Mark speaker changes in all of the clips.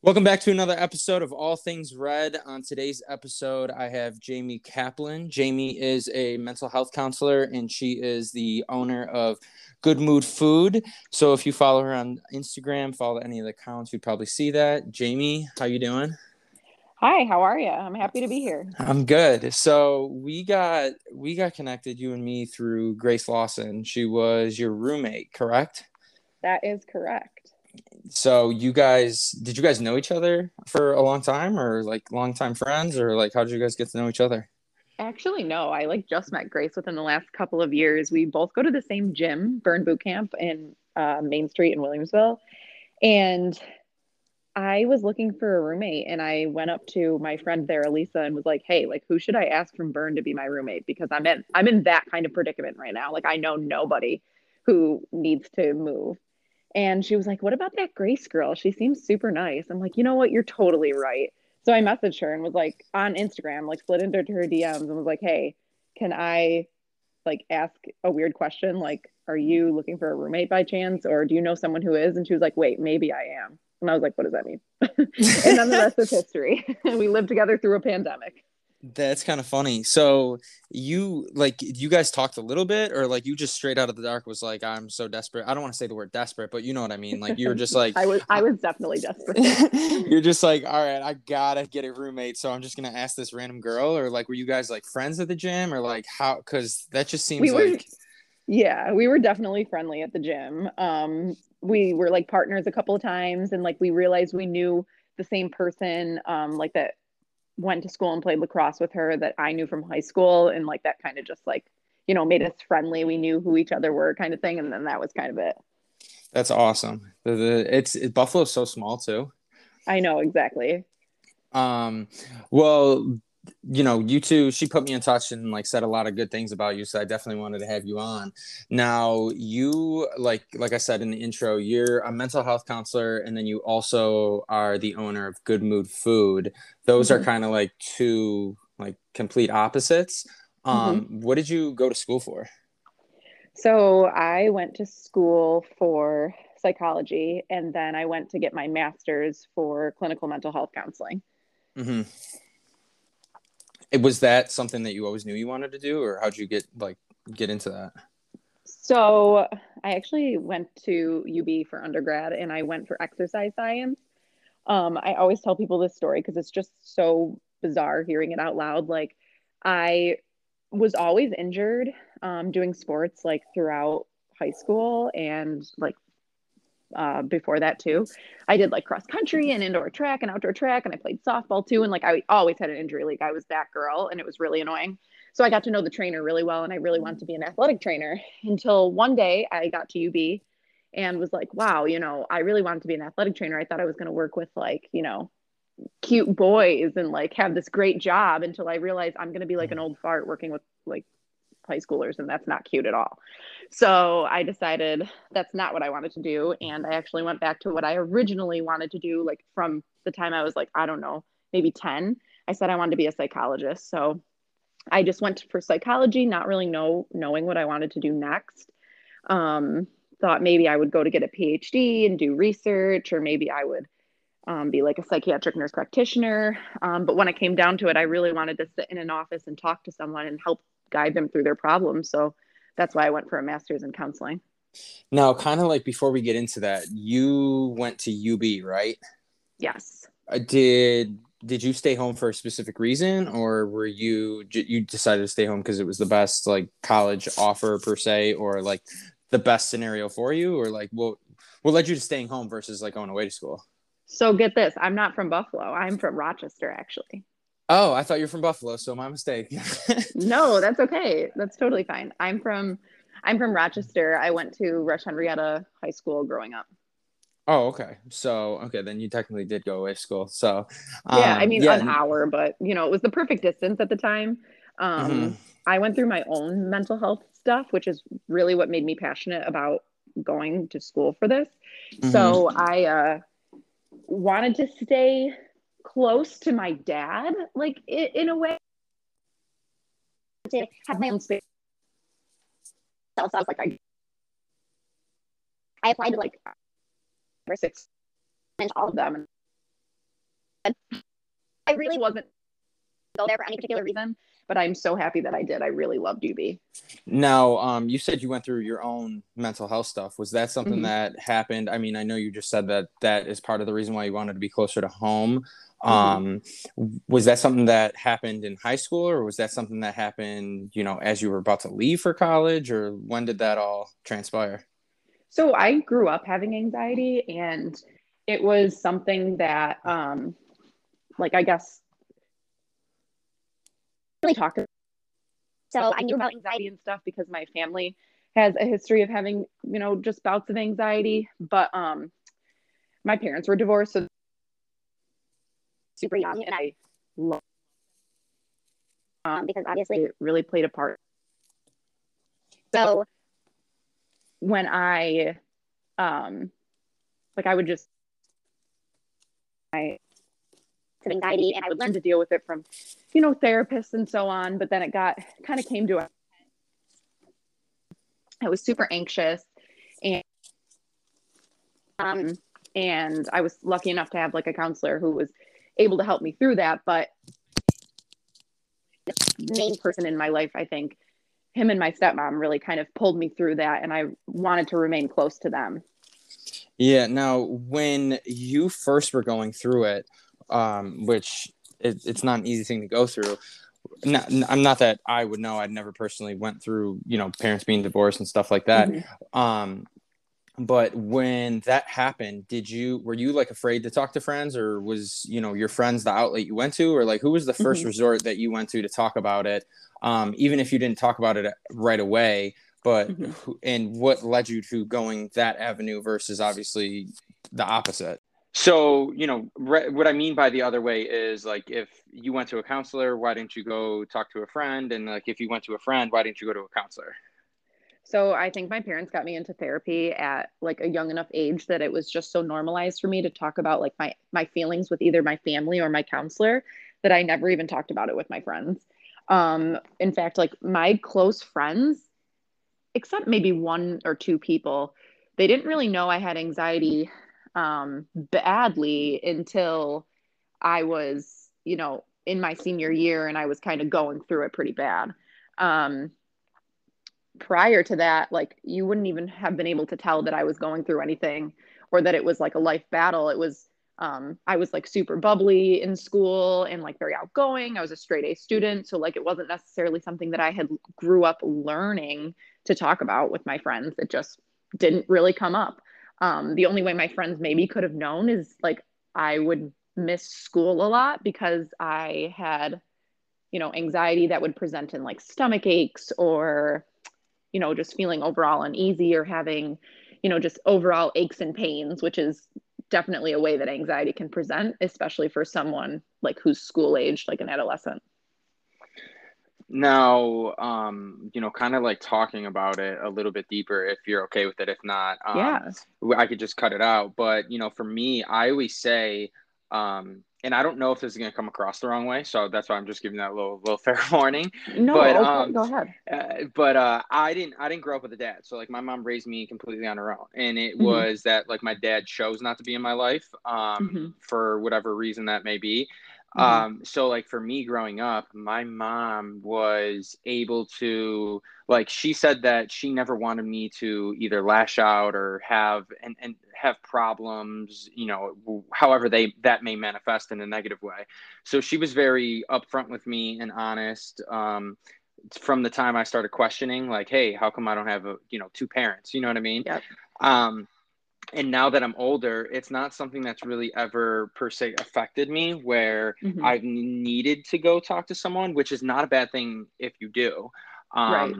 Speaker 1: Welcome back to another episode of All Things Red. On today's episode, I have Jamie Kaplan. Jamie is a mental health counselor and she is the owner of Good Mood Food. So if you follow her on Instagram, follow any of the accounts, you'd probably see that. Jamie, how you doing?
Speaker 2: Hi, how are you? I'm happy to be here.
Speaker 1: I'm good. So we got we got connected, you and me, through Grace Lawson. She was your roommate, correct?
Speaker 2: That is correct
Speaker 1: so you guys did you guys know each other for a long time or like long time friends? Or like how did you guys get to know each other?
Speaker 2: Actually no. I like just met grace within the last couple of years. We both go to the same gym burn boot camp in uh, main street in williamsville. And i was looking for a roommate and i went up to my friend there elisa and was like hey like who should i ask from burn to be my roommate? Because i'm in i'm in that kind of predicament right now. Like i know nobody who needs to move and she was like, What about that Grace girl? She seems super nice. I'm like, You know what? You're totally right. So I messaged her and was like, on Instagram, like slid into her DMs and was like, Hey, can I like ask a weird question? Like, are you looking for a roommate by chance? Or do you know someone who is? And she was like, Wait, maybe I am. And I was like, What does that mean? and then the rest is history. we lived together through a pandemic.
Speaker 1: That's kind of funny. So you like you guys talked a little bit, or like you just straight out of the dark was like, "I'm so desperate." I don't want to say the word desperate, but you know what I mean. Like you were just like,
Speaker 2: I was, I was definitely desperate.
Speaker 1: you're just like, all right, I gotta get a roommate, so I'm just gonna ask this random girl, or like, were you guys like friends at the gym, or like how? Because that just seems we were, like,
Speaker 2: yeah, we were definitely friendly at the gym. Um, we were like partners a couple of times, and like we realized we knew the same person, um, like that went to school and played lacrosse with her that I knew from high school. And like that kind of just like, you know, made us friendly. We knew who each other were kind of thing. And then that was kind of it.
Speaker 1: That's awesome. The, the it's it, Buffalo's so small too.
Speaker 2: I know exactly.
Speaker 1: Um, well, you know, you two, she put me in touch and like said a lot of good things about you. So I definitely wanted to have you on. Now, you like like I said in the intro, you're a mental health counselor, and then you also are the owner of Good Mood Food. Those mm-hmm. are kind of like two like complete opposites. Um, mm-hmm. what did you go to school for?
Speaker 2: So I went to school for psychology, and then I went to get my master's for clinical mental health counseling.
Speaker 1: Mm-hmm was that something that you always knew you wanted to do or how'd you get like get into that?
Speaker 2: So i actually went to ub for undergrad and i went for exercise science. Um, i always tell people this story because it's just so bizarre hearing it out loud. Like i was always injured um, doing sports like throughout high school and like uh, before that too. I did like cross country and indoor track and outdoor track, and I played softball too. And like I always had an injury league. I was that girl, and it was really annoying. So I got to know the trainer really well, and I really wanted to be an athletic trainer until one day I got to UB and was like, wow, you know, I really wanted to be an athletic trainer. I thought I was going to work with like, you know, cute boys and like have this great job until I realized I'm going to be like an old fart working with like high schoolers and that's not cute at all. So I decided that's not what I wanted to do. And I actually went back to what I originally wanted to do, like from the time I was like, I don't know, maybe 10. I said I wanted to be a psychologist. So I just went for psychology, not really know knowing what I wanted to do next. Um, thought maybe I would go to get a PhD and do research, or maybe I would um, be like a psychiatric nurse practitioner. Um, but when I came down to it, I really wanted to sit in an office and talk to someone and help guide them through their problems. So that's why I went for a master's in counseling.
Speaker 1: Now, kind of like before we get into that, you went to UB, right?
Speaker 2: Yes.
Speaker 1: Uh, did did you stay home for a specific reason or were you you decided to stay home because it was the best like college offer per se or like the best scenario for you or like what what led you to staying home versus like going away to school
Speaker 2: so get this i'm not from buffalo i'm from rochester actually
Speaker 1: Oh, I thought you're from Buffalo, so my mistake.
Speaker 2: no, that's okay. That's totally fine. I'm from I'm from Rochester. I went to Rush Henrietta High School growing up.
Speaker 1: Oh, okay. So, okay, then you technically did go away school. So,
Speaker 2: um, yeah, I mean, yeah. an hour, but you know, it was the perfect distance at the time. Um, mm-hmm. I went through my own mental health stuff, which is really what made me passionate about going to school for this. Mm-hmm. So, I uh, wanted to stay close to my dad, like in, in a way. To have my own space. So I was like, I, I applied to like six, and all of them, and I really wasn't go there for any particular reason, but I'm so happy that I did. I really loved UB.
Speaker 1: Now, um, you said you went through your own mental health stuff. Was that something mm-hmm. that happened? I mean, I know you just said that that is part of the reason why you wanted to be closer to home. Mm-hmm. Um, was that something that happened in high school, or was that something that happened, you know, as you were about to leave for college, or when did that all transpire?
Speaker 2: So I grew up having anxiety, and it was something that, um, like, I guess really talk. So I knew about anxiety and stuff because my family has a history of having, you know, just bouts of anxiety. But um, my parents were divorced, so super young, and I love um, because obviously it really played a part. So when I, um, like I would just, I of anxiety and I would learn to deal with it from, you know, therapists and so on. But then it got kind of came to a I was super anxious and um and I was lucky enough to have like a counselor who was able to help me through that. But the main person in my life, I think, him and my stepmom really kind of pulled me through that and I wanted to remain close to them.
Speaker 1: Yeah. Now, when you first were going through it, um, which it, it's not an easy thing to go through. Not, I'm not that I would know. I'd never personally went through, you know, parents being divorced and stuff like that. Mm-hmm. Um, but when that happened, did you were you like afraid to talk to friends, or was you know your friends the outlet you went to, or like who was the 1st mm-hmm. resort that you went to to talk about it? Um, even if you didn't talk about it right away, but mm-hmm. and what led you to going that avenue versus obviously the opposite? So, you know, re- what I mean by the other way is like if you went to a counselor, why didn't you go talk to a friend? And like if you went to a friend, why didn't you go to a counselor?
Speaker 2: So I think my parents got me into therapy at like a young enough age that it was just so normalized for me to talk about like my my feelings with either my family or my counselor that I never even talked about it with my friends. Um, in fact, like my close friends, except maybe one or two people, they didn't really know I had anxiety um, badly until I was, you know, in my senior year and I was kind of going through it pretty bad. Um, prior to that, like you wouldn't even have been able to tell that I was going through anything or that it was like a life battle. It was, um, I was like super bubbly in school and like very outgoing. I was a straight A student. So like it wasn't necessarily something that I had grew up learning to talk about with my friends. It just didn't really come up. Um, the only way my friends maybe could have known is like I would miss school a lot because I had, you know, anxiety that would present in like stomach aches or, you know, just feeling overall uneasy or having, you know, just overall aches and pains, which is definitely a way that anxiety can present, especially for someone like who's school aged, like an adolescent.
Speaker 1: Now, um, you know, kind of like talking about it a little bit deeper if you're okay with it. If not, um,
Speaker 2: yeah,
Speaker 1: I could just cut it out. But, you know, for me, I always say, um, and I don't know if this is going to come across the wrong way, so that's why I'm just giving that little little fair warning.
Speaker 2: No, but, okay, um, go ahead.
Speaker 1: Uh, but uh, I didn't I didn't grow up with a dad, so like my mom raised me completely on her own, and it mm-hmm. was that like my dad chose not to be in my life um, mm-hmm. for whatever reason that may be, Mm-hmm. Um, so like for me growing up, my mom was able to like she said that she never wanted me to either lash out or have and, and have problems, you know, however they that may manifest in a negative way. So she was very upfront with me and honest. Um, from the time I started questioning, like, hey, how come I don't have a you know two parents? You know what I mean?
Speaker 2: Yep.
Speaker 1: Um, and now that I'm older, it's not something that's really ever per se affected me where mm-hmm. I've needed to go talk to someone, which is not a bad thing if you do. Um, right.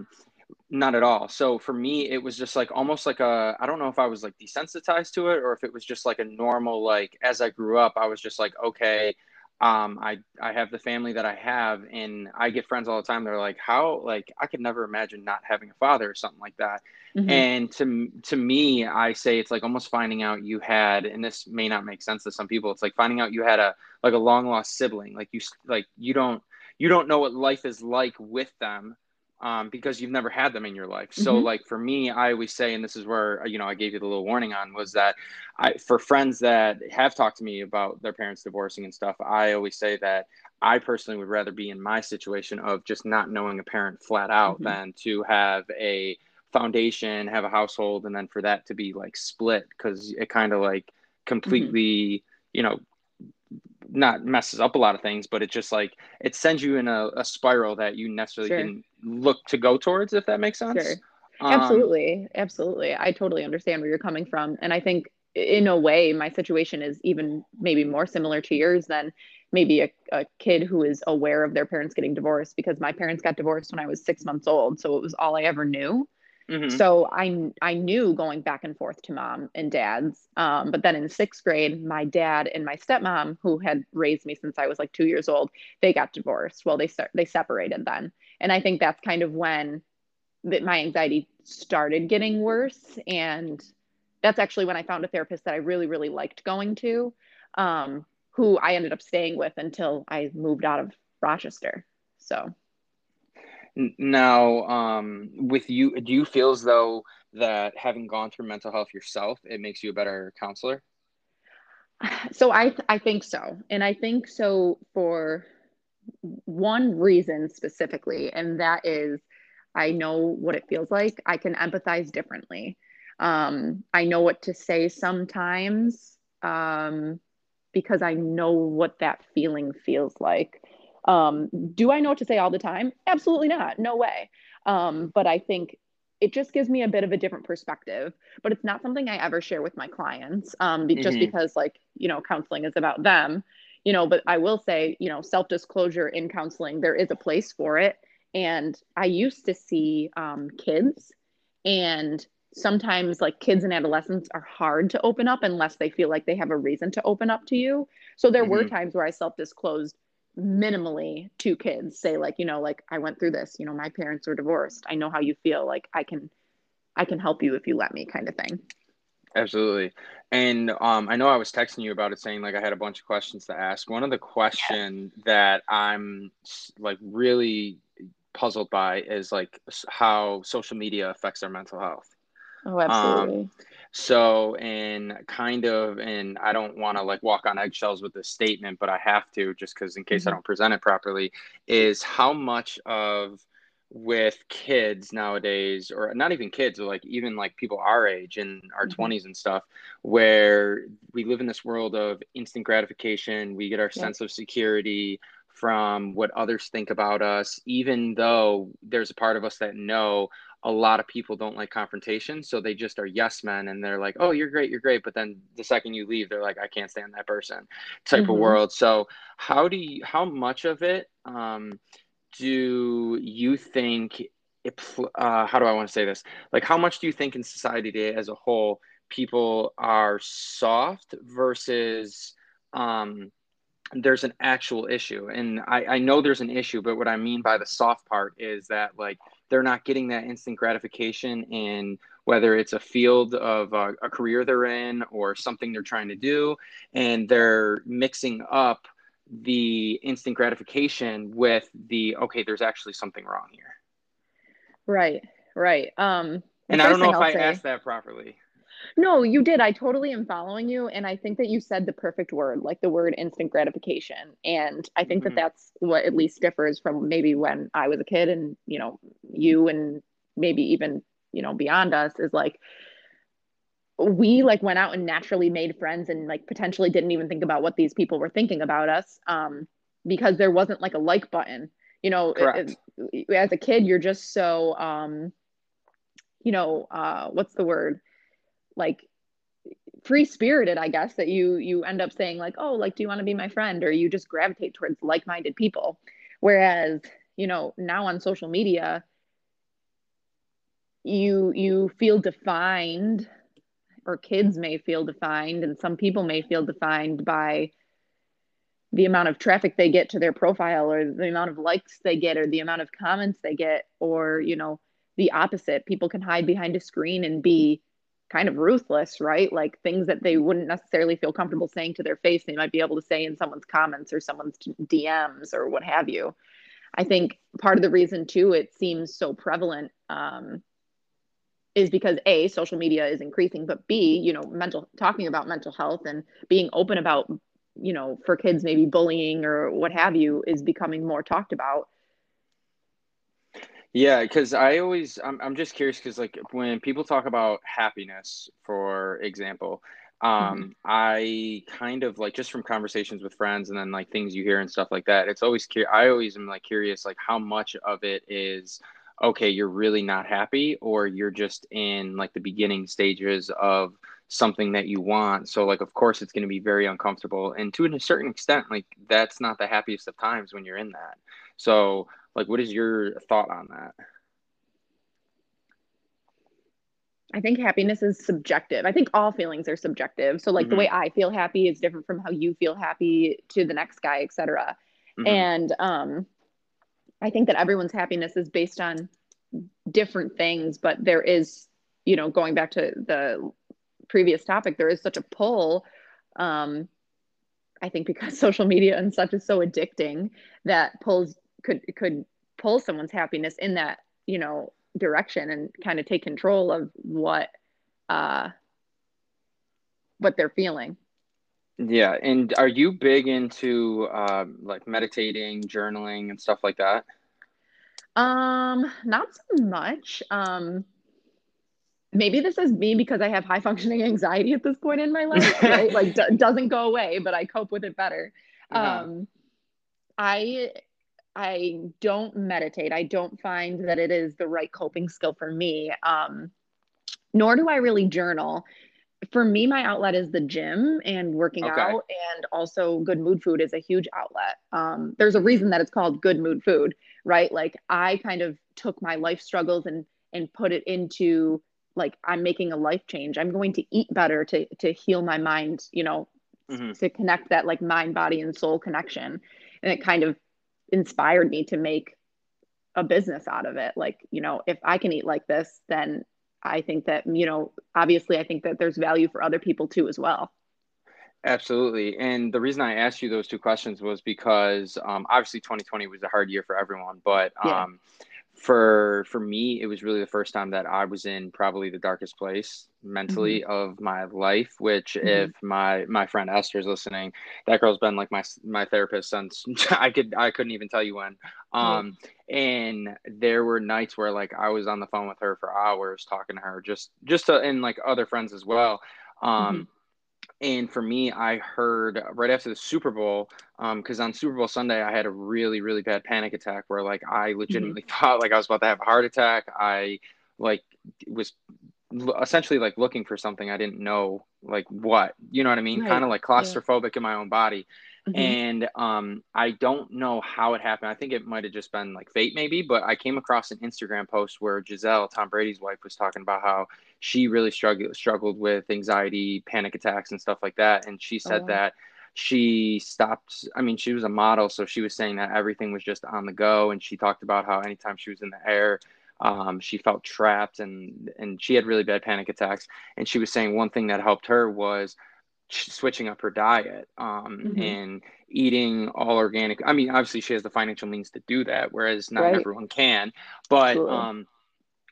Speaker 1: Not at all. So for me, it was just like almost like a, I don't know if I was like desensitized to it or if it was just like a normal, like as I grew up, I was just like, okay, um, I I have the family that I have, and I get friends all the time. They're like, "How? Like, I could never imagine not having a father or something like that." Mm-hmm. And to to me, I say it's like almost finding out you had, and this may not make sense to some people. It's like finding out you had a like a long lost sibling. Like you like you don't you don't know what life is like with them, um, because you've never had them in your life. So, mm-hmm. like for me, I always say, and this is where you know I gave you the little warning on was that I for friends that have talked to me about their parents divorcing and stuff, I always say that I personally would rather be in my situation of just not knowing a parent flat out mm-hmm. than to have a foundation, have a household, and then for that to be like split because it kind of like completely, mm-hmm. you know, not messes up a lot of things, but it just like it sends you in a, a spiral that you necessarily sure. didn't look to go towards, if that makes sense.
Speaker 2: Sure. Um, absolutely. Absolutely. I totally understand where you're coming from. And I think in a way, my situation is even maybe more similar to yours than maybe a, a kid who is aware of their parents getting divorced because my parents got divorced when I was six months old. So it was all I ever knew. Mm-hmm. So I I knew going back and forth to mom and dad's. Um, but then in sixth grade, my dad and my stepmom, who had raised me since I was like two years old, they got divorced. Well, they start they separated then, and I think that's kind of when that my anxiety started getting worse. And that's actually when I found a therapist that I really really liked going to, um, who I ended up staying with until I moved out of Rochester. So
Speaker 1: now, um, with you, do you feel as though that having gone through mental health yourself, it makes you a better counselor?
Speaker 2: So I I think so, and I think so for one reason specifically, and that is I know what it feels like. I can empathize differently. Um, I know what to say sometimes um, because I know what that feeling feels like. Um, do I know what to say all the time? Absolutely not. No way. Um, but I think it just gives me a bit of a different perspective. But it's not something I ever share with my clients um, mm-hmm. just because, like, you know, counseling is about them. You know, but I will say, you know, self disclosure in counseling, there is a place for it. And I used to see um, kids, and sometimes like kids and adolescents are hard to open up unless they feel like they have a reason to open up to you. So there mm-hmm. were times where I self disclosed minimally to kids say like you know like i went through this you know my parents were divorced i know how you feel like i can i can help you if you let me kind of thing
Speaker 1: absolutely and um, i know i was texting you about it saying like i had a bunch of questions to ask one of the question yeah. that i'm like really puzzled by is like how social media affects our mental health
Speaker 2: oh absolutely um,
Speaker 1: so, and kind of, and I don't want to like walk on eggshells with this statement, but I have to just because in case mm-hmm. I don't present it properly, is how much of with kids nowadays, or not even kids, or like even like people our age in our mm-hmm. 20s and stuff, where we live in this world of instant gratification, we get our yeah. sense of security from what others think about us, even though there's a part of us that know a lot of people don't like confrontation so they just are yes men and they're like oh you're great you're great but then the second you leave they're like i can't stand that person type mm-hmm. of world so how do you how much of it um, do you think it, uh, how do i want to say this? Like how much do you think in society today as a whole people are soft versus um, there's an actual issue? And I, I know there's an issue but what i mean by the soft part is that like they're not getting that instant gratification in whether it's a field of a, a career they're in or something they're trying to do and they're mixing up the instant gratification with the okay there's actually something wrong here
Speaker 2: right right um
Speaker 1: and i don't know if I'll i say, asked that properly
Speaker 2: no, you did. I totally am following you. And I think that you said the perfect word, like the word instant gratification. And I think mm-hmm. that that's what at least differs from maybe when I was a kid and, you know, you and maybe even, you know, beyond us is like, we like went out and naturally made friends and like potentially didn't even think about what these people were thinking about us um, because there wasn't like a like button. You know it, it, as a kid you're just so um, you know uh, what's the word? Like free spirited i guess that you you end up saying like oh like do you want to be my friend? Or you just gravitate towards like-minded people. Whereas you know now on social media you you feel defined or kids may feel defined and some people may feel defined by the amount of traffic they get to their profile or the amount of likes they get or the amount of comments they get or you know the opposite people can hide behind a screen and be kind of ruthless, right? Like things that they wouldn't necessarily feel comfortable saying to their face, they might be able to say in someone's comments or someone's DMs or what have you. I think part of the reason too it seems so prevalent um, is because a social media is increasing, but b you know mental talking about mental health and being open about you know for kids maybe bullying or what have you is becoming more talked about.
Speaker 1: Yeah, because I always I'm I'm just curious because like when people talk about happiness, for example,
Speaker 2: Mm-hmm.
Speaker 1: um i kind of like just from conversations with friends and then like things you hear and stuff like that it's always curious i always am like curious like how much of it is okay you're really not happy or you're just in like the beginning stages of something that you want so like of course it's going to be very uncomfortable and to a certain extent like that's not the happiest of times when you're in that so like what is your thought on that
Speaker 2: I think happiness is subjective. I think all feelings are subjective. So like mm-hmm. the way I feel happy is different from how you feel happy to the next guy, etc. Mm-hmm. And um I think that everyone's happiness is based on different things, but there is, you know, going back to the previous topic, there is such a pull um I think because social media and such is so addicting that pulls could could pull someone's happiness in that, you know, direction and kind of take control of what uh what they're feeling
Speaker 1: yeah and are you big into um like meditating journaling and stuff like that
Speaker 2: um not so much um maybe this is me because i have high functioning anxiety at this point in my life right like d- doesn't go away but i cope with it better uh-huh. um i I don't meditate. I don't find that it is the right coping skill for me. Um, nor do I really journal. For me, my outlet is the gym and working okay. out, and also good mood food is a huge outlet. Um, there's a reason that it's called good mood food, right? Like I kind of took my life struggles and and put it into like I'm making a life change. I'm going to eat better to to heal my mind, you know, mm-hmm. to connect that like mind, body, and soul connection. And it kind of inspired me to make a business out of it. Like, you know, if I can eat like this, then I think that, you know, obviously I think that there's value for other people too as well.
Speaker 1: Absolutely. And the reason I asked you those two questions was because um, obviously 2020 was a hard year for everyone, but yeah. um, for for me it was really the first time that i was in probably the darkest place mentally mm-hmm. of my life which mm-hmm. if my my friend esther's listening that girl's been like my my therapist since i could i couldn't even tell you when um and there were nights where like i was on the phone with her for hours talking to her just just to, and like other friends as well um mm-hmm and for me, I heard right after the Super Bowl, um because um, on Super Bowl Sunday, I had a really, really bad panic attack where like I mm-hmm. legitimately mm-hmm. thought like I was about to have a heart attack. I like was essentially like looking for something I didn't know like what, you know what I mean? Right. Kind of like claustrophobic yeah. in my own body. Mm-hmm. And um, I don't know how it happened. I think it might have just been like fate, maybe. But I came across an Instagram post where Gisele, Tom Brady's wife, was talking about how she really struggled struggled with anxiety, panic attacks, and stuff like that. And she said oh. that she stopped. I mean, she was a model, so she was saying that everything was just on the go. And she talked about how anytime she was in the air, um, she felt trapped and and she had really bad panic attacks. And she was saying one thing that helped her was switching up her diet um, mm-hmm. and eating all organic. I mean, obviously she has the financial means to do that, whereas not right. everyone can. But sure. um,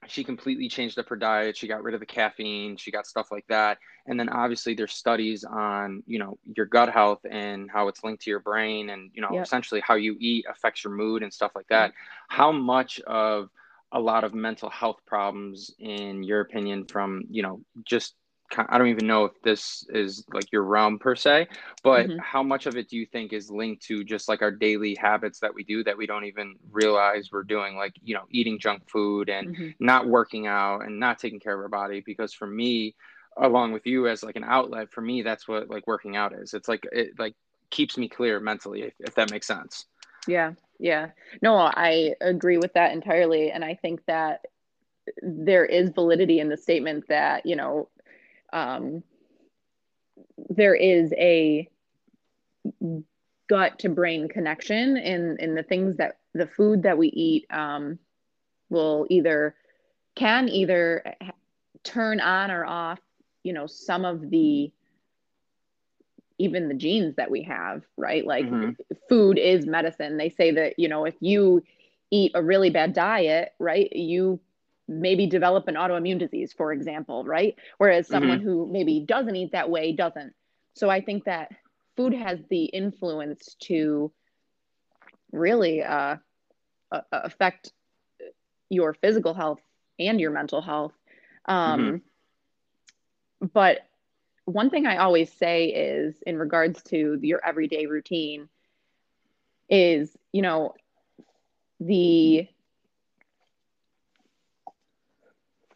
Speaker 1: she completely changed up her diet. She got rid of the caffeine. She got stuff like that. And then obviously there's studies on you know your gut health and how it's linked to your brain and you know yep. essentially how you eat affects your mood and stuff like that. How much of a lot of mental health problems in your opinion from you know just I don't even know if this is like your realm per se, but mm-hmm. how much of it do you think is linked to just like our daily habits that we do that we don't even realize we're doing, like, you know, eating junk food and mm-hmm. not working out and not taking care of our body? Because for me, along with you as like an outlet, for me, that's what like working out is. It's like, it like keeps me clear mentally, if, if that makes sense.
Speaker 2: Yeah. Yeah. No, I agree with that entirely. And I think that there is validity in the statement that, you know, um, there is a gut to brain connection in in the things that the food that we eat um, will either can either turn on or off you know some of the even the genes that we have right like mm-hmm. food is medicine. They say that, you know, if you eat a really bad diet, right, you maybe develop an autoimmune disease, for example, right? Whereas someone mm-hmm. who maybe doesn't eat that way doesn't. So I think that food has the influence to really uh, affect your physical health and your mental health. Um, mm-hmm. But one thing I always say is in regards to your everyday routine is, you know, the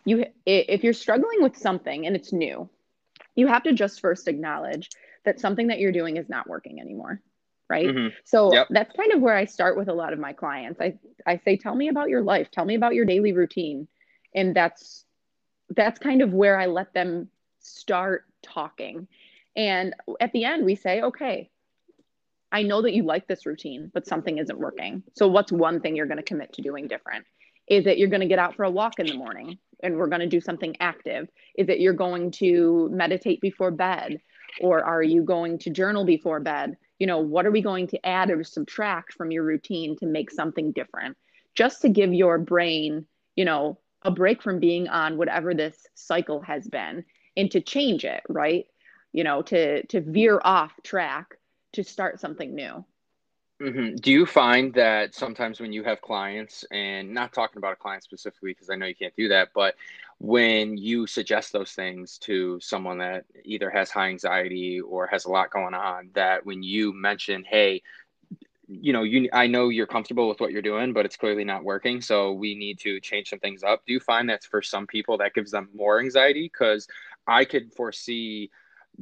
Speaker 2: you if you're struggling with something and it's new, you have to just first acknowledge that something that you're doing is not working anymore right? Mm-hmm. so yep. that's kind of where i start with a lot of my clients. I i say tell me about your life. Tell me about your daily routine. And that's that's kind of where i let them start talking. And at the end we say okay i know that you like this routine but something isn't working. So what's one thing you're going to commit to doing different is it you're going to get out for a walk in the morning and we're going to do something active? Is it you're going to meditate before bed? Or are you going to journal before bed? You know what are we going to add or subtract from your routine to make something different? Just to give your brain you know a break from being on whatever this cycle has been and to change it right? You know to to veer off track to start something new
Speaker 1: Mm-hmm. Do you find that sometimes when you have clients, and not talking about a client specifically because I know you can't do that, but when you suggest those things to someone that either has high anxiety or has a lot going on, that when you mention, hey, you know, you I know you're comfortable with what you're doing, but it's clearly not working, so we need to change some things up. Do you find that for some people that gives them more anxiety? Because I could foresee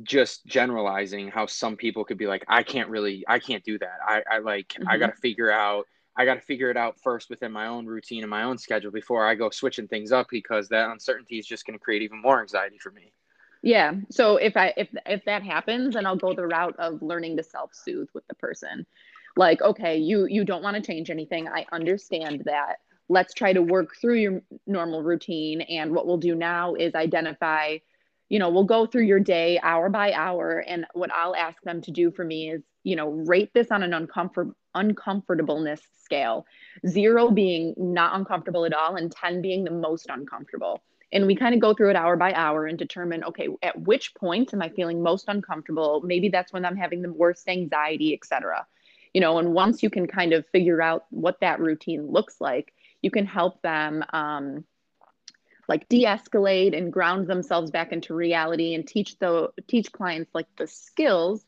Speaker 1: just generalizing how some people could be like i can't really i can't do that. I, I like mm-hmm. i gotta figure out i gotta figure it out first within my own routine and my own schedule before i go switching things up because that uncertainty is just going to create even more anxiety for me.
Speaker 2: Yeah. So if i if if that happens then i'll go the route of learning to self-soothe with the person. Like okay you you don't want to change anything. I understand that. Let's try to work through your normal routine and what we'll do now is identify you know, we'll go through your day hour by hour. And what I'll ask them to do for me is, you know, rate this on an uncomfort uncomfortableness scale, zero being not uncomfortable at all, and 10 being the most uncomfortable. And we kind of go through it hour by hour and determine, okay, at which point am I feeling most uncomfortable? Maybe that's when I'm having the worst anxiety, etc. You know, and once you can kind of figure out what that routine looks like, you can help them um, like de-escalate and ground themselves back into reality and teach the teach clients like the skills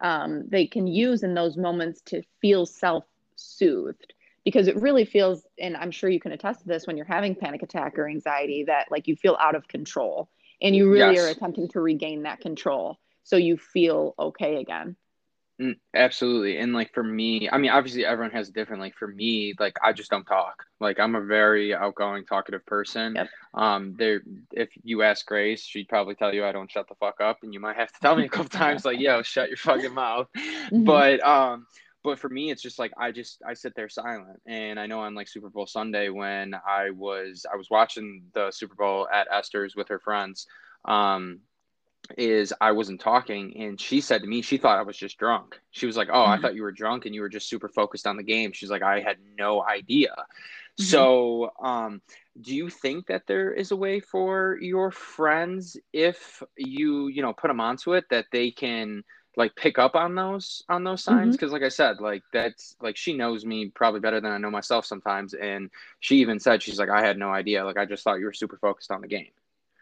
Speaker 2: um, they can use in those moments to feel self-soothed. Because it really feels and i'm sure you can attest to this when you're having panic attack or anxiety that like you feel out of control and you really yes. are attempting to regain that control. So you feel okay again
Speaker 1: absolutely. And like for me, I mean, obviously everyone has different, like for me, like I just don't talk. Like I'm a very outgoing, talkative person. Yep. Um, there, if you ask Grace, she'd probably tell you I don't shut the fuck up. And you might have to tell me a couple times, like, yo, shut your fucking mouth. Mm-hmm. But, um, but for me, it's just like I just I sit there silent, and I know on like Super Bowl Sunday when I was I was watching the Super Bowl at Esther's with her friends, um, is I wasn't talking and she said to me she thought I was just drunk. She was like, "Oh, I mm-hmm. thought you were drunk and you were just super focused on the game." She's like, "I had no idea." Mm-hmm. So, um do you think that there is a way for your friends if you, you know, put them onto it that they can like pick up on those on those signs because mm-hmm. like i said like that's like she knows me probably better than i know myself sometimes and she even said she's like i had no idea like i just thought you were super focused on the game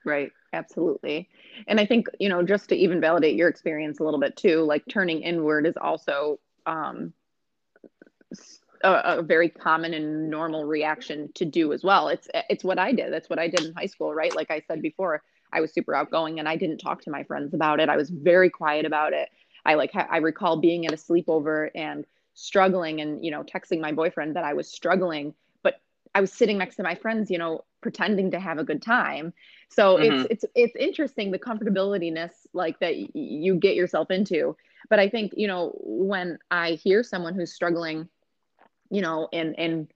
Speaker 2: Right. Absolutely. And I think, you know, just to even validate your experience a little bit too, like turning inward is also um, a, a, very common and normal reaction to do as well. It's it's what I did. That's what I did in high school, right? Like I said before, I was super outgoing and I didn't talk to my friends about it. I was very quiet about it. I like I recall being at a sleepover and struggling and you know texting my boyfriend that I was struggling, I was sitting next to my friends, you know, pretending to have a good time so mm-hmm. it's it's it's interesting the comfortabilityness like that y- you get yourself into but i think you know when i hear someone who's struggling you know and and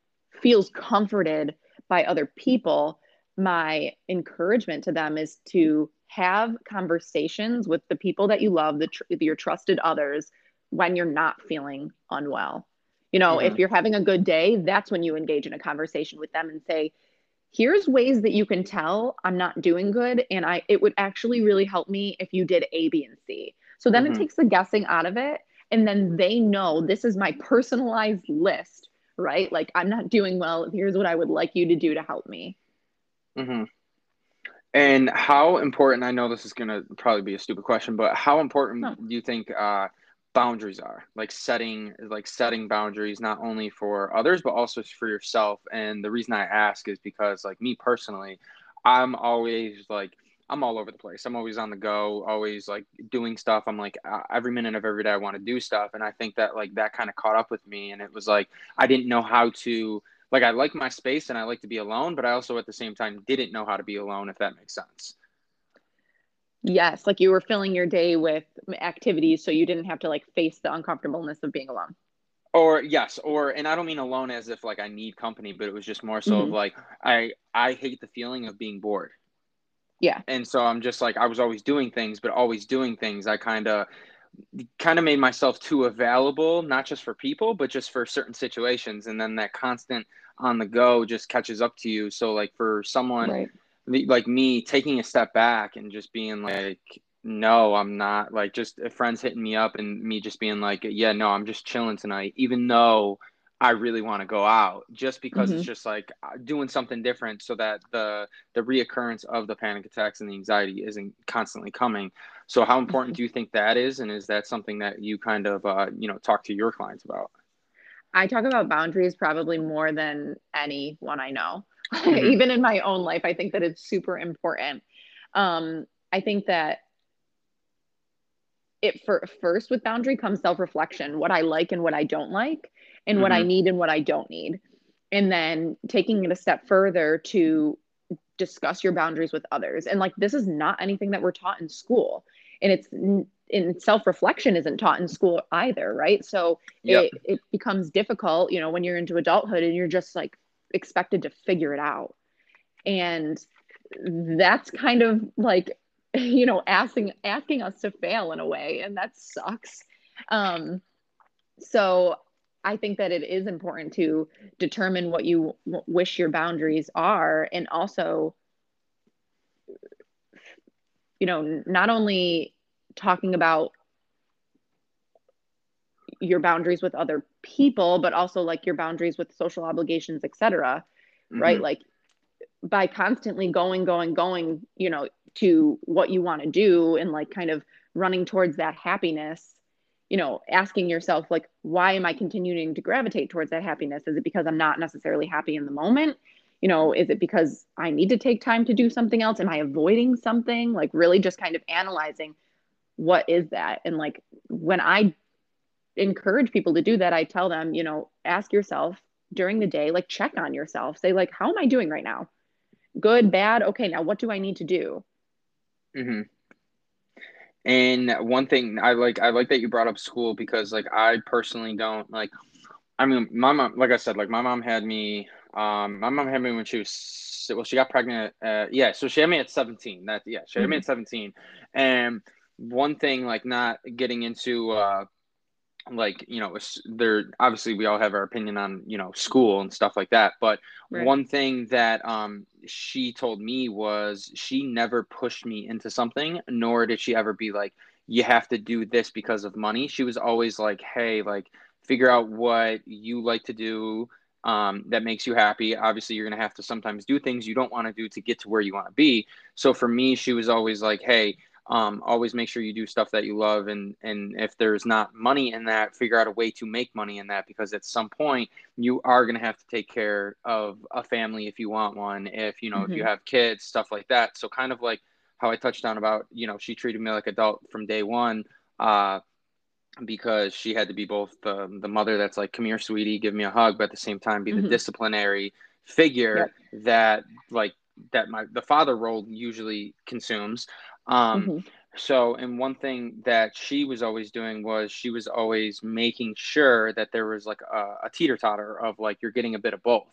Speaker 2: feels comforted by other people my encouragement to them is to have conversations with the people that you love the tr- your trusted others when you're not feeling unwell. You know, mm-hmm. if you're having a good day, that's when you engage in a conversation with them and say, here's ways that you can tell I'm not doing good. And I it would actually really help me if you did A, B, and C. So then mm-hmm. it takes the guessing out of it. And then they know this is my personalized list, right? Like I'm not doing well. Here's what I would like you to do to help me.
Speaker 1: Mm-hmm. And how important? I know this is going to probably be a stupid question, but how important do you think uh, boundaries are? Like setting, like setting boundaries not only for others but also for yourself. And the reason I ask is because, like me personally, I'm always like I'm all over the place. I'm always on the go, always like doing stuff. I'm like uh, every minute of every day I want to do stuff, and I think that like that kind of caught up with me, and it was like I didn't know how to like I like my space and I like to be alone, but I also at the same time didn't know how to be alone, if that makes sense.
Speaker 2: Yes, like you were filling your day with activities so you didn't have to like face the uncomfortableness of being alone.
Speaker 1: Or yes, or and I don't mean alone as if like I need company, but it was just more so mm-hmm. of like I I hate the feeling of being bored.
Speaker 2: Yeah.
Speaker 1: And so I'm just like I was always doing things, but always doing things. I kind of kind of made myself too available, not just for people, but just for certain situations. And then that constant on the go just catches up to you. So, like, for someone right. Like me, taking a step back and just being like, no, I'm not like just friends hitting me up and me just being like, yeah, no, I'm just chilling tonight, even though I really want to go out just because mm-hmm. it's just like uh, doing something different so that the the reoccurrence of the panic attacks and the anxiety isn't constantly coming. So how important mm-hmm. do you think that is and is that something that you kind of uh, you know talk to your clients about?
Speaker 2: I talk about boundaries probably more than anyone I know. Mm-hmm. Even in my own life, I think that it's super important. Um, I think that it for first with boundary comes self-reflection, what I like and what I don't like and mm-hmm. what I mm-hmm. need and what I don't need. And then taking it a step further to discuss your boundaries with others. And like this is not anything that we're taught in school. And it's in self-reflection isn't taught in school either, right? So yep. it, it becomes difficult, you know, when you're into adulthood and you're just like expected to figure it out. And that's kind of like, you know, asking asking us to fail in a way, and that sucks. Um, so I think that it is important to determine what you w- wish your boundaries are and also you know not only talking about your boundaries with other people but also like your boundaries with social obligations etc mm-hmm. right like by constantly going going going you know to what you want to do and like kind of running towards that happiness you know, asking yourself, like, why am I continuing to gravitate towards that happiness? Is it because I'm not necessarily happy in the moment? You know, is it because I need to take time to do something else? Am I avoiding something? Like, really just kind of analyzing what is that? And like, when I encourage people to do that, I tell them, you know, ask yourself during the day, like, check on yourself. Say, like, how am I doing right now? Good, bad? Okay, now what do I need to do?
Speaker 1: Mm-hmm. And one thing I like, I like that you brought up school because, like, I personally don't like. I mean, my mom, like I said, like my mom had me. Um, my mom had me when she was well, she got pregnant. Uh, yeah, so she had me at seventeen. That yeah, she had mm-hmm. me at seventeen. And one thing, like, not getting into uh, like you know there obviously we all have our opinion on you know school and stuff like that but right. one thing that um she told me was she never pushed me into something nor did she ever be like you have to do this because of money. She was always like hey like figure out what you like to do um, that makes you happy. Obviously you're going to have to sometimes do things you don't want to do to get to where you want to be. So for me she was always like hey um, always make sure you do stuff that you love and and if there's not money in that figure out a way to make money in that because at some point you are going to have to take care of a family if you want one if you know mm-hmm. if you mm-hmm. have kids stuff like that so kind of like how i touched on about you know she treated me like adult from day one uh, because she had to be both the, the mother that's like come here sweetie give me a hug but at the same time be mm-hmm. the disciplinary figure yep. that like that my the father role usually consumes um, mm-hmm. So, and one thing that she was always doing was she was always making sure that there was like a, a teeter totter of like you're getting a bit of both.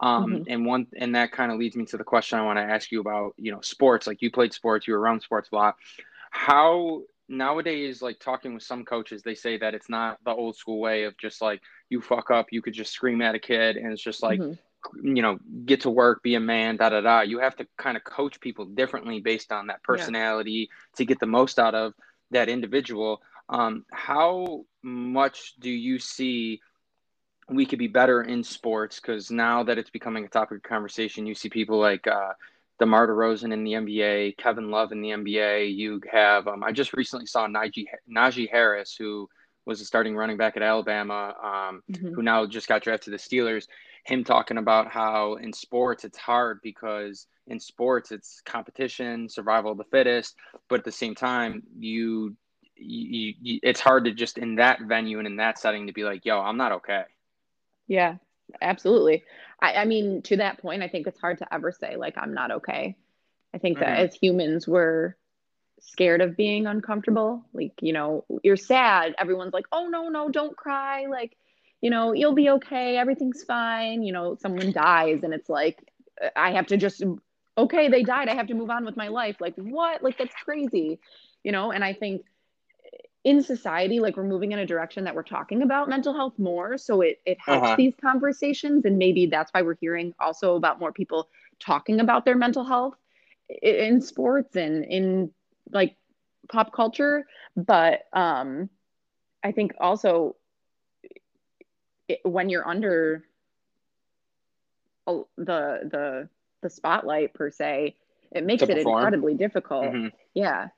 Speaker 1: Um, mm-hmm. and one, and that kind of leads me to the question I want to ask you about, you know, sports. Like you played sports, you were around sports a lot. How nowadays like talking with some coaches they say that it's not the old school way of just like you fuck up you could just scream at a kid and it's just like mm-hmm. You know get to work be a man da da da you have to kind of coach people differently based on that personality yeah. to get the most out of that individual um, how much do you see we could be better in sports because now that it's becoming a topic of conversation you see people like uh, DeMar DeRozan in the NBA, Kevin Love in the NBA. You have um, I just recently saw Najee, Najee Harris, who was a starting running back at Alabama, um, mm-hmm. who now just got drafted to the Steelers. Him talking about how in sports it's hard because in sports it's competition, survival of the fittest, but at the same time you, you, you it's hard to just in that venue and in that setting to be like, yo, I'm not okay.
Speaker 2: Yeah, absolutely. I, I mean, to that point, I think it's hard to ever say, like, I'm not okay. I think that mm-hmm. as humans, we're scared of being uncomfortable. Like, you know, you're sad. Everyone's like, oh, no, no, don't cry. Like, you know, you'll be okay. Everything's fine. You know, someone dies and it's like, I have to just, okay, they died. I have to move on with my life. Like, what? Like, that's crazy. You know, and I think in society like we're moving in a direction that we're talking about mental health more so it it helps uh-huh. these conversations and maybe that's why we're hearing also about more people talking about their mental health in sports and in like pop culture but um i think also it, when you're under the the the spotlight per se it makes it incredibly difficult. Mm-hmm. yeah.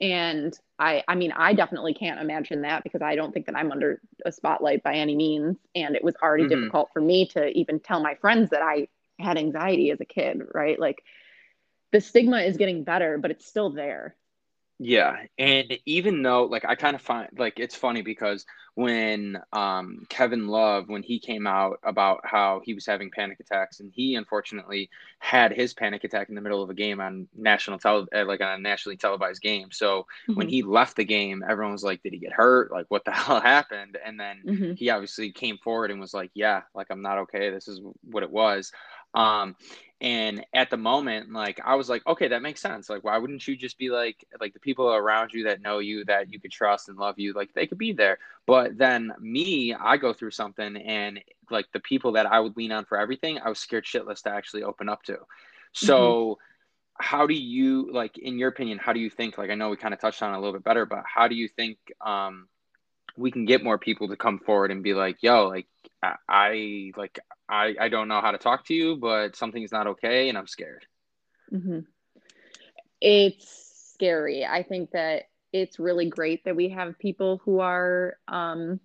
Speaker 2: And i i mean i definitely can't imagine that because i don't think that i'm under a spotlight by any means. And it was already mm-hmm. difficult for me to even tell my friends that i had anxiety as a kid right? Like the stigma is getting better but it's still there
Speaker 1: yeah, and even though like I kind of find like it's funny because when um Kevin Love when he came out about how he was having panic attacks and he unfortunately had his panic attack in the middle of a game on national tele uh, like on a nationally televised game. So mm-hmm. when he left the game, everyone was like, "Did he get hurt? Like what the hell happened?" And then mm-hmm. he obviously came forward and was like, "Yeah, like I'm not okay. This is what it was." Um, and at the moment, like I was like, okay, that makes sense. Like, why wouldn't you just be like, like the people around you that know you, that you could trust and love you, like they could be there. But then me, I go through something, and like the people that I would lean on for everything, I was scared shitless to actually open up to. So. Mm-hmm how do you like in your opinion how do you think like i know we kind of touched on a little bit better but how do you think um we can get more people to come forward and be like yo like I, like I I don't know how to talk to you, but something's not okay, and I'm scared.
Speaker 2: Mm-hmm. It's scary. I think that it's really great that we have people who are, um,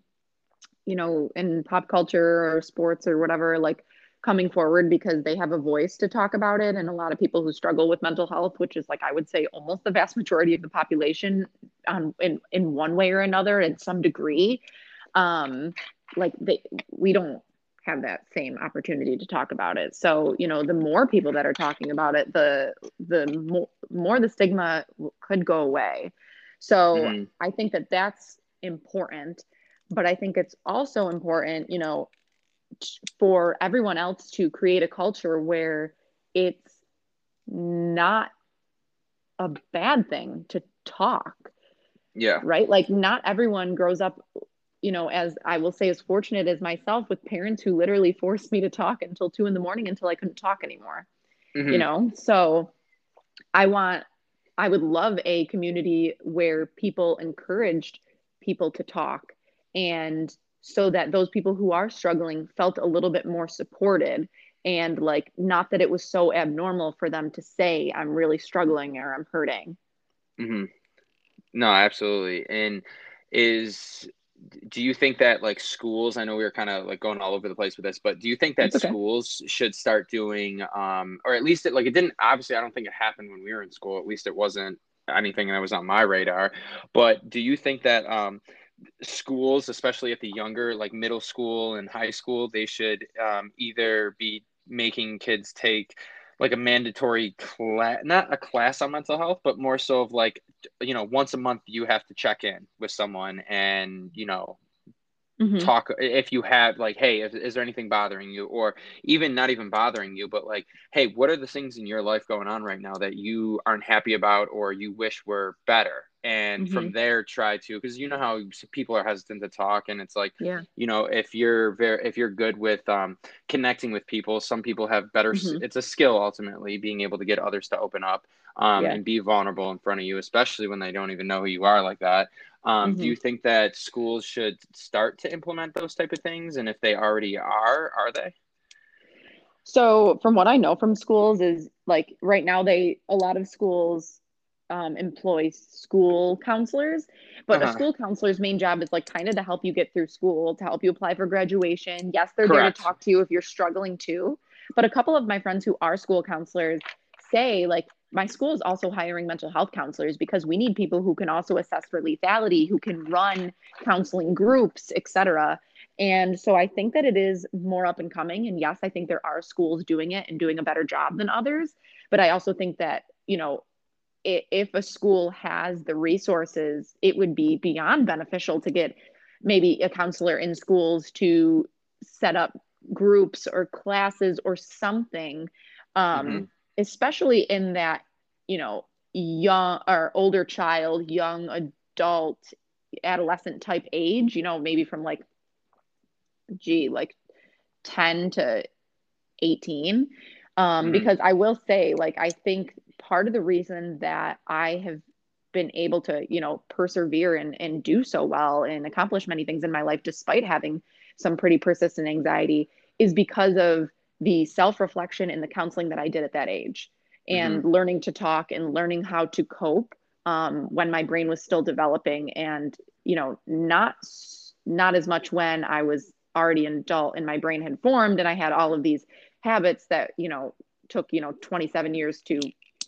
Speaker 2: you know, in pop culture or sports or whatever, like coming forward because they have a voice to talk about it. And a lot of people who struggle with mental health, which is like I would say almost the vast majority of the population, um, in in one way or another, in some degree, um, like they we don't have that same opportunity to talk about it. So, you know, the more people that are talking about it, the the more, more the stigma could go away. So, mm. I think that that's important, but I think it's also important, you know, for everyone else to create a culture where it's not a bad thing to talk.
Speaker 1: Yeah.
Speaker 2: Right? Like not everyone grows up you know, as I will say, as fortunate as myself with parents who literally forced me to talk until two in the morning until I couldn't talk anymore. Mm-hmm. You know, so I want, I would love a community where people encouraged people to talk and so that those people who are struggling felt a little bit more supported and like not that it was so abnormal for them to say i'm really struggling or i'm hurting
Speaker 1: mm-hmm. no absolutely and is do you think that like schools i know we were kind of like going all over the place with this but do you think that okay. schools should start doing um or at least it like it didn't obviously i don't think it happened when we were in school at least it wasn't anything that was on my radar but do you think that um schools especially at the younger like middle school and high school they should um, either be making kids take like a mandatory class, not a class on mental health, but more so of like, you know, once a month you have to check in with someone and, you know, mm-hmm. talk if you have like, hey, is, is there anything bothering you? Or even not even bothering you, but like, hey, what are the things in your life going on right now that you aren't happy about or you wish were better? And
Speaker 2: Mm-hmm.
Speaker 1: from there try to because you know how people are hesitant to talk and it's like
Speaker 2: Yeah.
Speaker 1: you know if you're very if you're good with um connecting with people some people have better s
Speaker 2: Mhm.
Speaker 1: it's a skill ultimately being able to get others to open up um
Speaker 2: Yeah.
Speaker 1: and be vulnerable in front of you especially when they don't even know who you are like that um do
Speaker 2: Mhm.
Speaker 1: you think that schools should start to implement those type of things and if they already are are they
Speaker 2: So from what I know from schools is like right now they a lot of schools um, employ school counselors, but a
Speaker 1: uh-huh
Speaker 2: school counselor's main job is like kind of to help you get through school, to help you apply for graduation. Yes, they're there to talk to you if you're struggling too. But a couple of my friends who are school counselors say like my school is also hiring mental health counselors because we need people who can also assess for lethality, who can run counseling groups, etc. And so I think that it is more up and coming. And yes, I think there are schools doing it and doing a better job than others. But I also think that, you know, if a school has the resources, it would be beyond beneficial to get maybe a counselor in schools to set up groups or classes or something, um, especially in that, you know, young or older child, young adult, adolescent type age, you know, maybe from like gee, like 10 to 18. Um,
Speaker 1: hmm
Speaker 2: because I will say, like, I think part of the reason that I have been able to, you know, persevere and, and do so well and accomplish many things in my life despite having some pretty persistent anxiety is because of the self reflection and the counseling that I did at that age and learning to talk and learning how to cope um, when my brain was still developing and, you know, not not as much when I was already an adult and my brain had formed and I had all of these habits that, you know, took, you know, 27 years to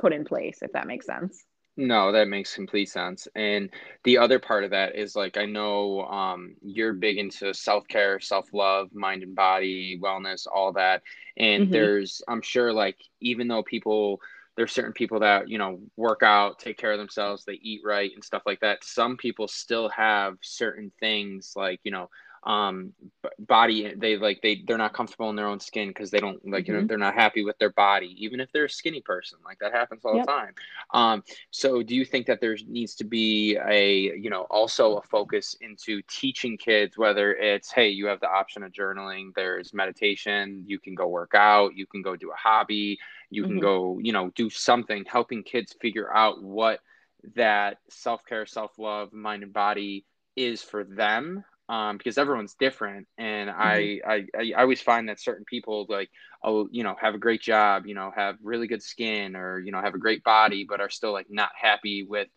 Speaker 2: put in place, if that makes sense.
Speaker 1: No, that makes complete sense. And the other part of that is like I know um you're big into self-care, self-love, mind and body, wellness, all that. And
Speaker 2: hmm
Speaker 1: there's I'm sure like even though people there's certain people that, you know, work out, take care of themselves, they eat right and stuff like that. Some people still have certain things like, you know, um body they like they they're not comfortable in their own skin because they don't like you know
Speaker 2: hmm
Speaker 1: they're not happy with their body even if they're a skinny person like that happens all the time. Um so do you think that there needs to be a, you know, also a focus into teaching kids whether it's, hey, you have the option of journaling, there's meditation, you can go work out, you can go do a hobby, you can
Speaker 2: hmm
Speaker 1: go, you know, do something, helping kids figure out what that self-care, self-love, mind and body is for them. Um, because everyone's different, and
Speaker 2: hmm
Speaker 1: I, I I always find that certain people like oh, you know, have a great job, you know, have really good skin or, you know, have a great body, but are still like not happy with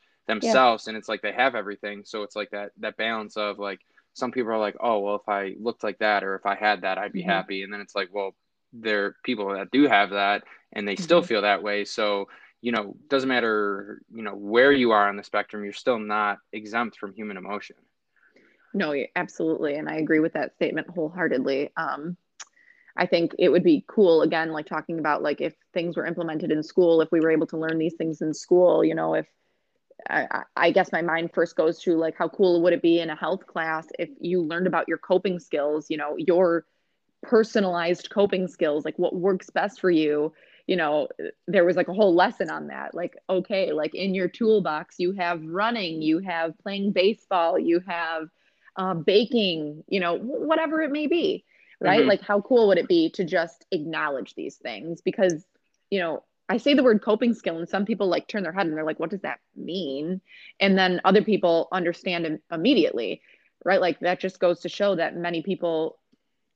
Speaker 2: Yeah.
Speaker 1: themselves. And it's like they have everything. So it's like that, that balance of like, some people are like, oh, well, if I looked like that or if I had that, I'd be
Speaker 2: hmm
Speaker 1: happy. And then it's like, well, there are people that do have that and they still
Speaker 2: hmm
Speaker 1: feel that way. So, you know, doesn't matter, you know, where you are on the spectrum, you're still not exempt from human emotion.
Speaker 2: No, absolutely. And I agree with that statement wholeheartedly. Um, I think it would be cool, again, like talking about like if things were implemented in school, if we were able to learn these things in school, you know, if I, I guess my mind first goes to like how cool would it be in a health class if you learned about your coping skills, you know, your personalized coping skills, like what works best for you. You know, there was like a whole lesson on that. Like, okay, like in your toolbox, you have running, you have playing baseball, you have uh, baking, you know, whatever it may be, right?
Speaker 1: Mm-hmm.
Speaker 2: Like, how cool would it be to just acknowledge these things? Because, you know, I say the word coping skill, and some people like turn their head and they're like, what does that mean? And then other people understand immediately, right? Like, that just goes to show that many people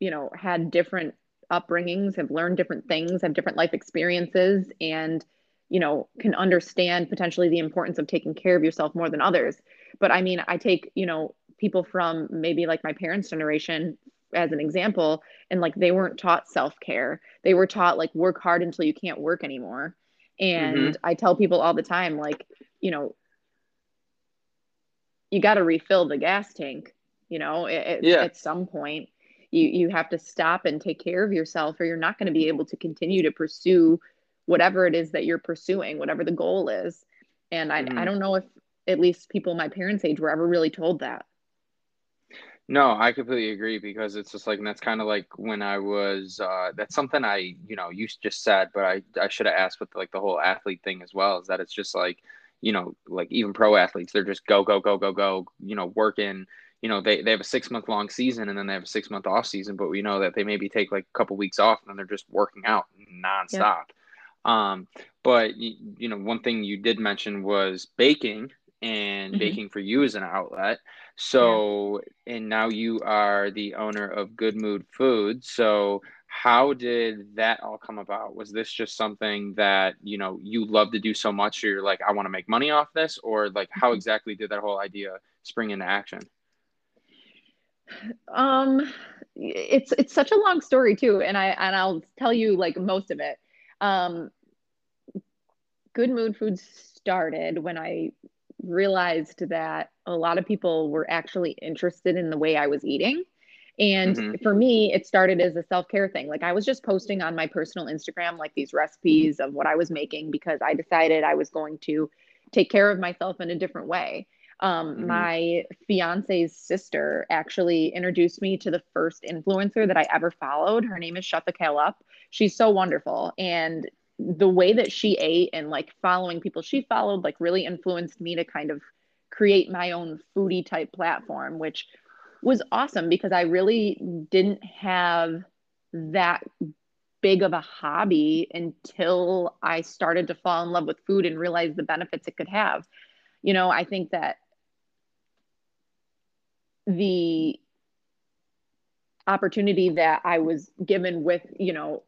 Speaker 2: you know had different upbringings have learned different things have different life experiences and you know can understand potentially the importance of taking care of yourself more than others but i mean i take you know people from maybe like my parents generation as an example and like they weren't taught self-care they were taught like work hard until you can't work anymore
Speaker 1: Mm-hmm.
Speaker 2: and i tell people all the time like you know you got to refill the gas tank you know at,
Speaker 1: Yeah.
Speaker 2: at some point you you have to stop and take care of yourself or you're not going to be able to continue to pursue whatever it is that you're pursuing whatever the goal is and i, I
Speaker 1: Mm-hmm.
Speaker 2: don't know if at least people my parents age were ever really told that
Speaker 1: No, I completely agree because it's just like, and that's kind of like when I was, uh, that's something I, you know, you just said, but I, I should have asked with like the whole athlete thing as well, is that it's just like, you know, like even pro athletes, they're just go, go, go, go, go, you know, working. You know, they, they have a six month long season and then they have a six month off season, but we know that they maybe take like a couple weeks off and then they're just working out nonstop. Yeah. Um, but you, you know, one thing you did mention was baking and mm-hmm. baking for you as an outlet. So, yeah. and now you are the owner of Good Mood Food. So, how did that all come about? Was this just something that, you know, you love to do so much, or you're like, I want to make money off this? Or like, how mm-hmm. exactly did that whole idea spring into action?
Speaker 2: Um, it's it's such a long story too, and I and I'll tell you like most of it. Um, Good Mood Foods started when I realized that a lot of people were actually interested in the way I was eating. And mm-hmm. for me, it started as a self care thing. Like I was just posting on my personal Instagram, like these recipes of what I was making because I decided I was going to take care of myself in a different way. Um, mm-hmm. My fiance's sister actually introduced me to the first influencer that I ever followed. Her name is Shut the Kale Up. She's so wonderful. And the way that she ate and like following people she followed like really influenced me to kind of create my own foodie type platform which was awesome because I really didn't have that big of a hobby until I started to fall in love with food and realize the benefits it could have. You know, I think that the opportunity that I was given with, you know,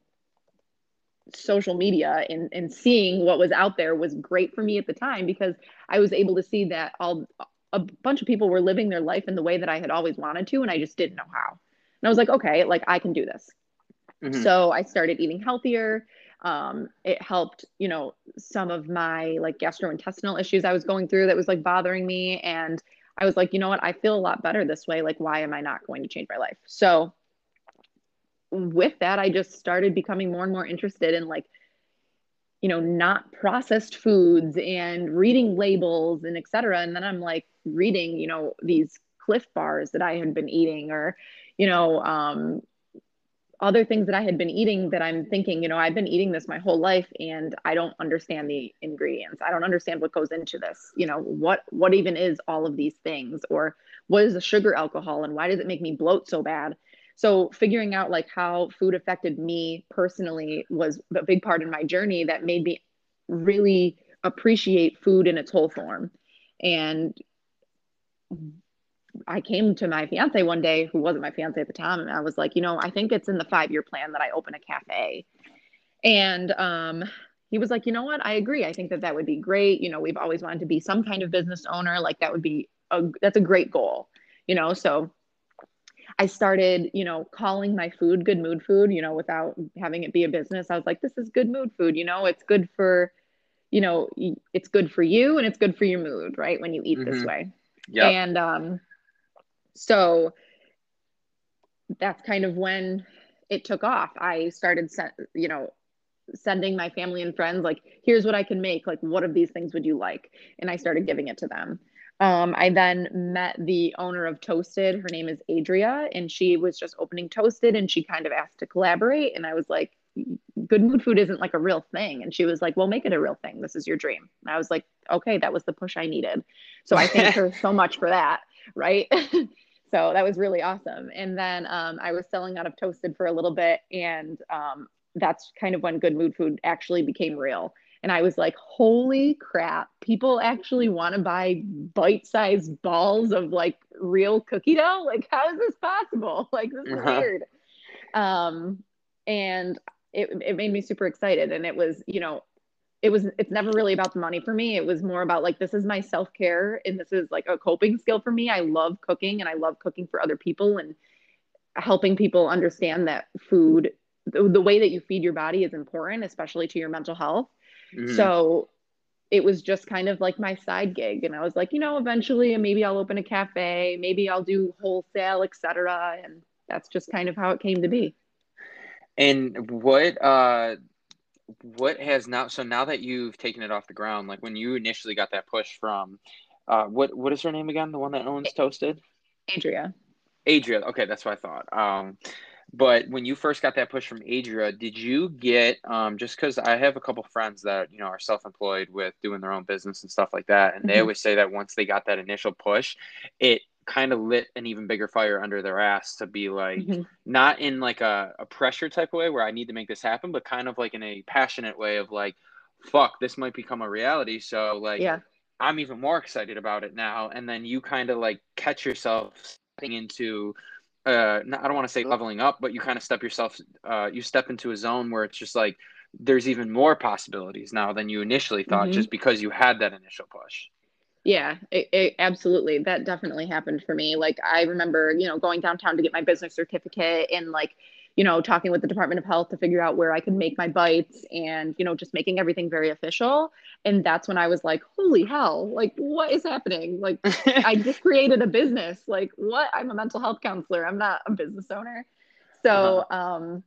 Speaker 2: social media and, and seeing what was out there was great for me at the time because I was able to see that all a bunch of people were living their life in the way that I had always wanted to and I just didn't know how. And I was like, okay, like I can do this. Mm-hmm. So I started eating healthier. Um, it helped, you know, some of my like gastrointestinal issues I was going through that was like bothering me. And I was like, you know what, I feel a lot better this way. Like, why am I not going to change my life? So with that, I just started becoming more and more interested in like, you know, not processed foods and reading labels and etc. And then I'm like reading, you know, these Clif bars that I had been eating or, you know, um, other things that I had been eating that I'm thinking, you know, I've been eating this my whole life and I don't understand the ingredients. I don't understand what goes into this. You know, what what even is all of these things or what is a sugar alcohol and why does it make me bloat so bad? So figuring out like how food affected me personally was a big part in my journey that made me really appreciate food in its whole form and I came to my fiance one day, who wasn't my fiance at the time, and I was like, you know, I think it's in the five year plan that I open a cafe. And um, he was like, you know what? I agree. I think that that would be great. You know, we've always wanted to be some kind of business owner. Like that would be a that's a great goal. You know, so I started, you know, calling my food good mood food, you know, without having it be a business. I was like, this is good mood food, you know, it's good for, you know, it's good for you and it's good for your mood, right? When you eat mm-hmm. this way. Yeah. And um, so that's kind of when it took off. I started, you know, sending my family and friends like, here's what I can make. Like, what of these things would you like? And I started giving it to them. Um, I then met the owner of Toasted. Her name is Adria, and she was just opening Toasted, and she kind of asked to collaborate. And I was like, "Good mood food isn't like a real thing." And she was like, "Well, make it a real thing. This is your dream." And I was like, "Okay, that was the push I needed." So I thank her so much for that. Right. so that was really awesome. And then um, I was selling out of Toasted for a little bit, and um, that's kind of when Good Mood Food actually became real and I was like, holy crap, people actually want to buy bite sized balls of like real cookie dough. Like, how is this possible? Like, this is uh-huh. weird. Um, and it, it made me super excited. And it was, you know, it was, it's never really about the money for me. It was more about like, this is my self care and this is like a coping skill for me. I love cooking and I love cooking for other people and helping people understand that food, the, the way that you feed your body is important, especially to your mental health Mm-hmm. So it was just kind of like my side gig. And I was like, you know, eventually maybe I'll open a cafe, maybe I'll do wholesale, etc. And that's just kind of how it came to be.
Speaker 1: And what uh what has now so now that you've taken it off the ground, like when you initially got that push from uh what what is her name again? The one that owns Toasted?
Speaker 2: Adria.
Speaker 1: Adria. Okay, that's what I thought. Um But when you first got that push from Adria, did you get um, just because I have a couple friends that you know are self-employed with doing their own business and stuff like that, and mm-hmm. they always say that once they got that initial push, it kind of lit an even bigger fire under their ass to be like mm-hmm. not in like a, a pressure type of way where I need to make this happen, but kind of like in a passionate way of like, fuck, this might become a reality. So like
Speaker 2: yeah.
Speaker 1: I'm even more excited about it now. And then you kind of like catch yourself into uh I don't want to say leveling up, but you kind of step yourself uh you step into a zone where it's just like there's even more possibilities now than you initially thought mm-hmm. just because you had that initial push.
Speaker 2: Yeah, it, it, absolutely. That definitely happened for me. Like I remember, you know, going downtown to get my business certificate and like, you know, talking with the Department of Health to figure out where I could make my bites and, you know, just making everything very official. And that's when I was like, holy hell, like what is happening? Like I just created a business. Like what? I'm a mental health counselor. I'm not a business owner. So, uh-huh. um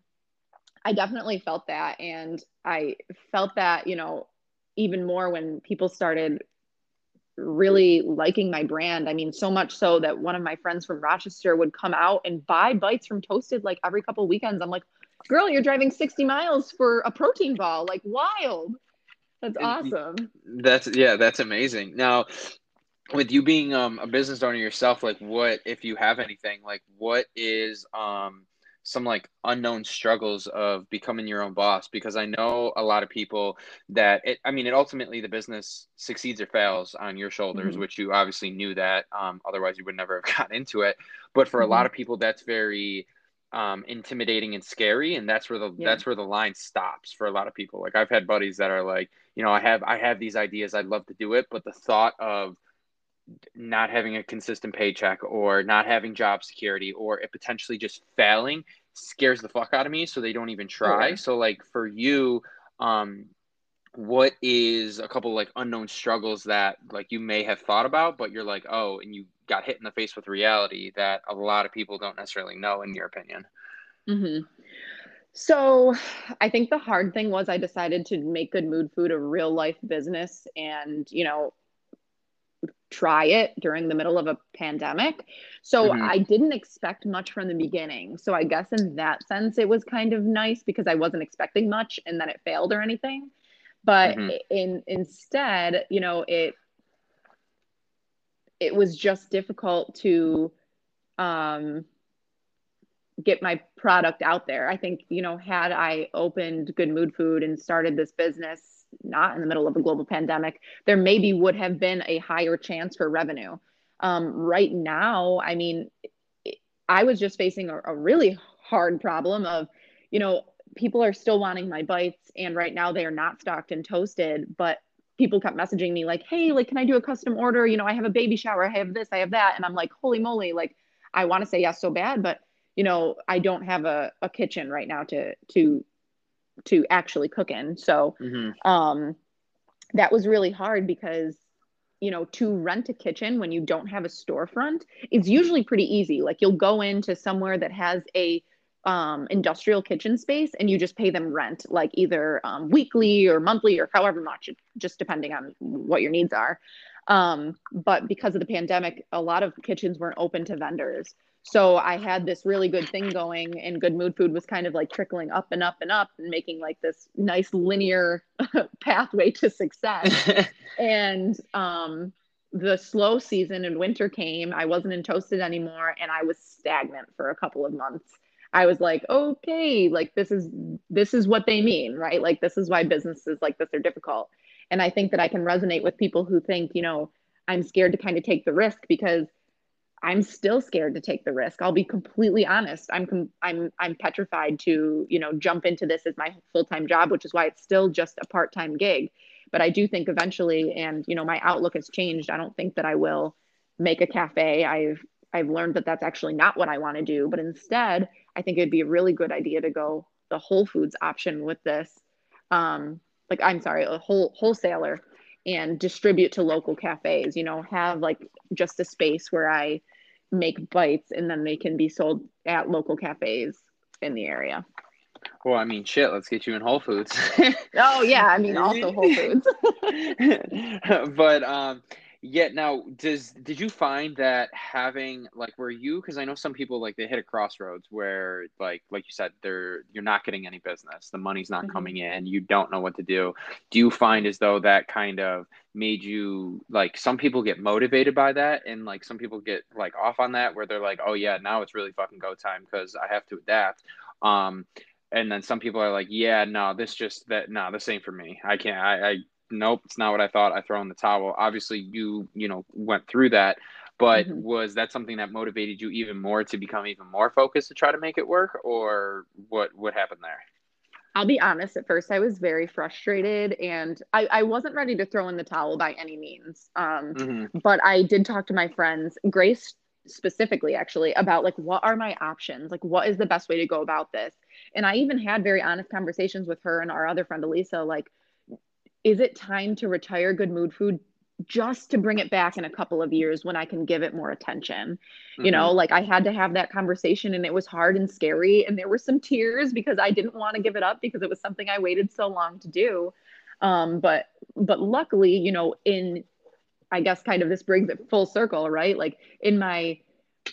Speaker 2: I definitely felt that and I felt that, you know, even more when people started really liking my brand. I mean, so much so that one of my friends from Rochester would come out and buy bites from Toasted like every couple weekends. I'm like, girl, you're driving 60 miles for a protein ball. Like, wild. That's awesome.
Speaker 1: That's, yeah, that's amazing. Now, with you being um, a business owner yourself, like, what, if you have anything, like, what is, um, some like unknown struggles of becoming your own boss because I know a lot of people that it, I mean, it ultimately the business succeeds or fails on your shoulders, mm-hmm. which you obviously knew that. Um, otherwise, you would never have gotten into it. But for mm-hmm. a lot of people, that's very um, intimidating and scary, and that's where the yeah. that's where the line stops for a lot of people. Like I've had buddies that are like, you know, I have I have these ideas, I'd love to do it, but the thought of not having a consistent paycheck or not having job security or it potentially just failing scares the fuck out of me so they don't even try yeah. so like for you um what is a couple like unknown struggles that like you may have thought about but you're like oh and you got hit in the face with reality that a lot of people don't necessarily know in your opinion
Speaker 2: mm-hmm. so i think the hard thing was i decided to make good mood food a real life business and you know try it during the middle of a pandemic. So mm-hmm. I didn't expect much from the beginning. So I guess in that sense, it was kind of nice because I wasn't expecting much and then it failed or anything. But mm-hmm. in instead, you know, it it was just difficult to um get my product out there. I think, you know, had I opened Good Mood Food and started this business not in the middle of a global pandemic, there maybe would have been a higher chance for revenue. Um, right now, I mean, I was just facing a, a really hard problem of, you know, people are still wanting my bites, and right now they are not stocked and Toasted, but people kept messaging me like, hey, like, can I do a custom order? You know, I have a baby shower, I have this, I have that. And I'm like, holy moly, like, I want to say yes so bad, but you know, I don't have a, a kitchen right now to to to actually cook in. So mm-hmm. um, that was really hard because you know to rent a kitchen when you don't have a storefront is usually pretty easy. Like you'll go into somewhere that has a um, industrial kitchen space and you just pay them rent, like either um, weekly or monthly or however much, just depending on what your needs are. Um, but because of the pandemic, a lot of kitchens weren't open to vendors. So I had this really good thing going, and Good Mood Food was kind of like trickling up and up and up and making like this nice linear pathway to success. and um, the slow season and winter came. I wasn't in Toasted anymore, and I was stagnant for a couple of months. I was like, okay, like this is this is what they mean, right? Like this is why businesses like this are difficult. And I think that I can resonate with people who think, you know, I'm scared to kind of take the risk because I'm still scared to take the risk. I'll be completely honest. I'm I'm I'm petrified to, you know, jump into this as my full-time job, which is why it's still just a part-time gig. But I do think eventually and, you know, my outlook has changed. I don't think that I will make a cafe. I've I've learned that that's actually not what I want to do, but instead, I think it'd be a really good idea to go the Whole Foods option with this. Um, like I'm sorry, a whole wholesaler and distribute to local cafes, you know, have like just a space where I make bites and then they can be sold at local cafes in the area.
Speaker 1: Well, I mean, shit, let's get you in Whole Foods.
Speaker 2: oh, yeah. I mean, also Whole Foods.
Speaker 1: but, um, Yeah. Now, does did you find that having like were you because I know some people like they hit a crossroads where like like you said they're you're not getting any business, the money's not mm-hmm. coming in, you don't know what to do. Do you find as though that kind of made you like some people get motivated by that and like some people get like off on that where they're like, oh yeah, now it's really fucking go time because I have to adapt. Um, and then some people are like, yeah, no, this just that no, this ain't for me. I can't. I, I nope, it's not what I thought. I throw in the towel. Obviously, you you know went through that, but mm-hmm. was that something that motivated you even more to become even more focused to try to make it work, or what what happened there?
Speaker 2: I'll be honest, at first I was very frustrated and I, I wasn't ready to throw in the towel by any means. Um, mm-hmm. But I did talk to my friends, Grace specifically, actually, about like, what are my options? Like, what is the best way to go about this? And I even had very honest conversations with her and our other friend, Elisa, like, is it time to retire good mood food just to bring it back in a couple of years when I can give it more attention. Mm-hmm. You know, mm-hmm. like I had to have that conversation and it was hard and scary and there were some tears because I didn't want to give it up because it was something I waited so long to do. Um but but luckily, you know, in I guess kind of this brings it full circle, right? Like in my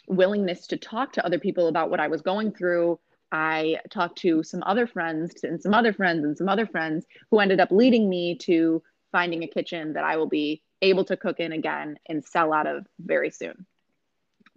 Speaker 2: willingness to talk to other people about what I was going through, I talked to some other friends and some other friends and some other friends who ended up leading me to finding a kitchen that I will be able to cook in again and sell out of very soon.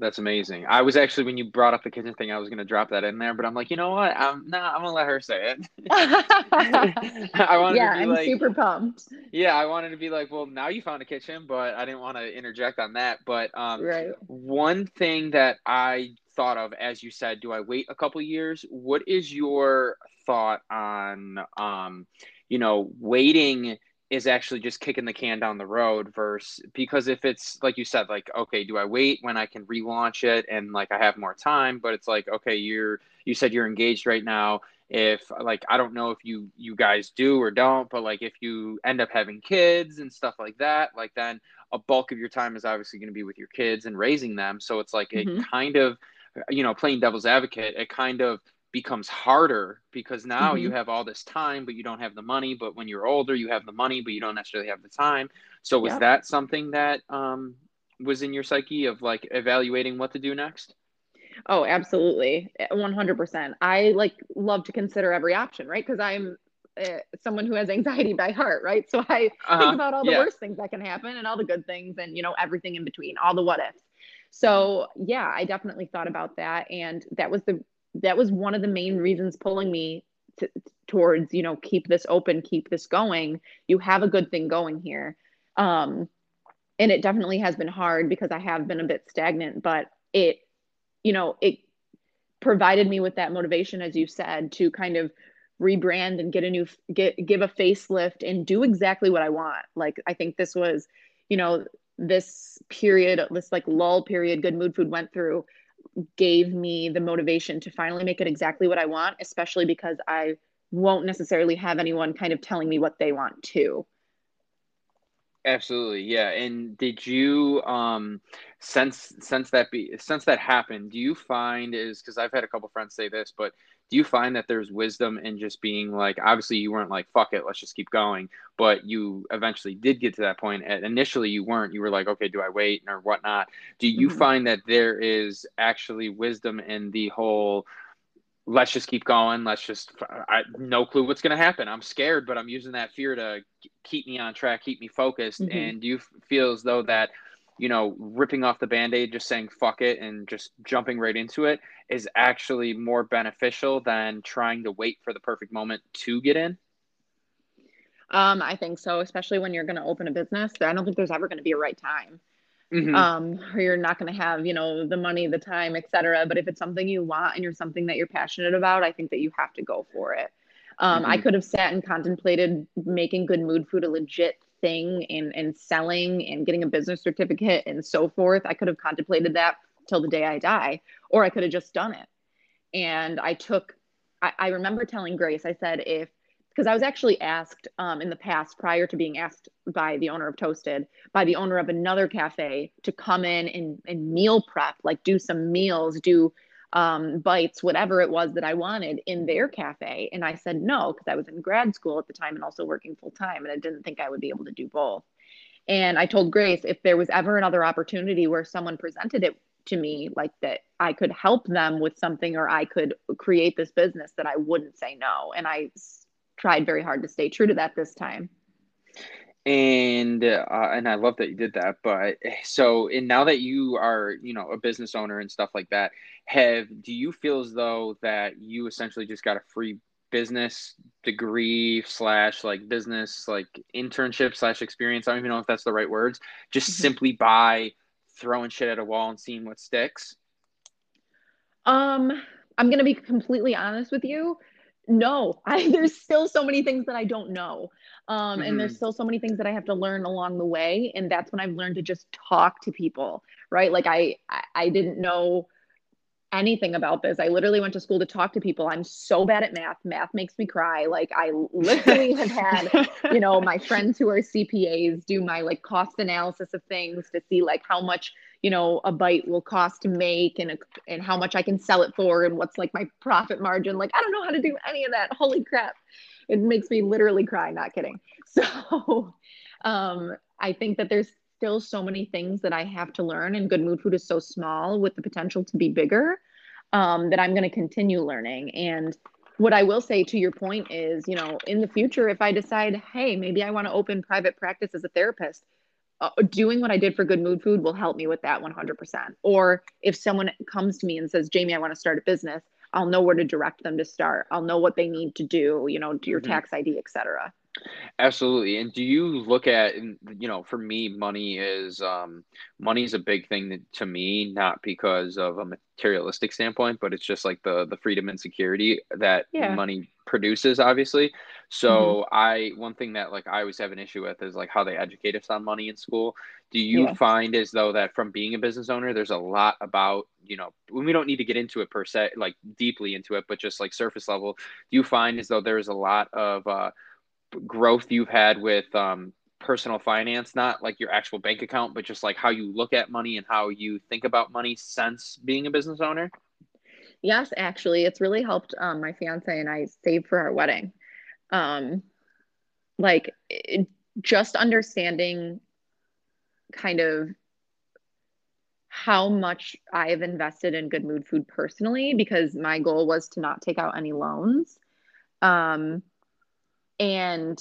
Speaker 1: That's amazing. I was actually when you brought up the kitchen thing, I was gonna drop that in there, but I'm like, you know what? I'm nah, I'm gonna let her say it.
Speaker 2: I wanted yeah, to be I'm like, super pumped.
Speaker 1: Yeah, I wanted to be like, well, now you found a kitchen, but I didn't want to interject on that. But um, right. one thing that I thought of, as you said, do I wait a couple years? What is your thought on um, you know, waiting? Is actually just kicking the can down the road versus because if it's like you said like okay do i wait when i can relaunch it and like i have more time? But it's like okay you're you said you're engaged right now. If like i don't know if you you guys do or don't but like if you end up having kids and stuff like that like then a bulk of your time is obviously going to be with your kids and raising them. So it's like mm-hmm. it kind of you know playing devil's advocate it kind of becomes harder because now mm-hmm. you have all this time but you don't have the money. But when you're older you have the money but you don't necessarily have the time. So was yep. that something that um, was in your psyche of like evaluating what to do next?
Speaker 2: Oh absolutely. 100% i like love to consider every option right? Because i'm uh, someone who has anxiety by heart right? So i uh-huh. think about all the yeah. worst things that can happen and all the good things and you know everything in between all the what ifs. So yeah i definitely thought about that. And that was the that was one of the main reasons pulling me to, towards you know keep this open keep this going. You have a good thing going here. Um and it definitely has been hard because i have been a bit stagnant but it you know it provided me with that motivation as you said to kind of rebrand and get a new get give a facelift and do exactly what i want. Like i think this was you know this period this like lull period good mood food went through gave me the motivation to finally make it exactly what I want, especially because I won't necessarily have anyone kind of telling me what they want to.
Speaker 1: Absolutely, yeah. And did you um since since that be since that happened, do you find is because I've had a couple friends say this, but do you find that there's wisdom in just being like obviously you weren't like fuck it let's just keep going but you eventually did get to that point and initially you weren't you were like okay do i wait and or whatnot do you mm-hmm. find that there is actually wisdom in the whole let's just keep going let's just I, no clue what's going to happen i'm scared but i'm using that fear to keep me on track keep me focused mm-hmm. and do you feel as though that you know, ripping off the band aid, just saying fuck it and just jumping right into it is actually more beneficial than trying to wait for the perfect moment to get in?
Speaker 2: Um, I think so, especially when you're going to open a business. I don't think there's ever going to be a right time. Mm-hmm. Um, or you're not going to have, you know, the money, the time, etc. But if it's something you want and you're something that you're passionate about, I think that you have to go for it. Um, mm-hmm. I could have sat and contemplated making good mood food a legit thing and, and selling and getting a business certificate and so forth. I could have contemplated that till the day I die, or I could have just done it. And I took, I, I remember telling Grace, I said, if, because I was actually asked um, in the past, prior to being asked by the owner of Toasted, by the owner of another cafe to come in and, and meal prep, like do some meals, do um, bites, whatever it was that I wanted in their cafe. And I said no, because I was in grad school at the time and also working full time. And I didn't think I would be able to do both. And I told Grace if there was ever another opportunity where someone presented it to me like that I could help them with something or I could create this business that I wouldn't say no. And I tried very hard to stay true to that this time
Speaker 1: and uh, and I love that you did that. But so and now that you are you know a business owner and stuff like that, have do you feel as though that you essentially just got a free business degree slash like business like internship slash experience? I don't even know if that's the right words. Just mm-hmm. simply by throwing shit at a wall and seeing what sticks.
Speaker 2: Um, I'm gonna be completely honest with you no I, there's still so many things that i don't know um, mm-hmm. and there's mm-hmm. still so many things that i have to learn along the way and that's when i've learned to just talk to people right like i i, I didn't know anything about this. I literally went to school to talk to people. I'm so bad at math. Math makes me cry. Like I literally have had, you know, my friends who are CPAs do my like cost analysis of things to see like how much you know a bite will cost to make and a, and how much I can sell it for and what's like my profit margin. Like I don't know how to do any of that. Holy crap. It makes me literally cry, not kidding. So um I think that there's still so many things that I have to learn and good mood food is so small with the potential to be bigger um, that I'm going to continue learning and what I will say to your point is, you know, in the future, if I decide, hey, maybe I want to open private practice as a therapist, uh, doing what I did for Good Mood Food will help me with that 100%. Or if someone comes to me and says, Jamie, I want to start a business, I'll know where to direct them to start. I'll know what they need to do, you know, your mm-hmm. tax ID, et cetera.
Speaker 1: Absolutely. And do you look at, you know, for me, money is, um, money is a big thing to me, not because of a materialistic standpoint, but it's just like the, the freedom and security that yeah. money produces, obviously. So mm-hmm. I, one thing that like I always have an issue with is like how they educate us on money in school. Do you yeah. find as though that from being a business owner, there's a lot about, you know, we don't need to get into it per se, like deeply into it, but just like surface level, do you find as though there's a lot of, uh, growth you've had with um, personal finance, not like your actual bank account, but just like how you look at money and how you think about money since being a business owner?
Speaker 2: Yes, actually, it's really helped um, my fiance and I save for our wedding. Um, like it, just understanding kind of how much I've invested in Good Mood Food personally, because my goal was to not take out any loans. Um, and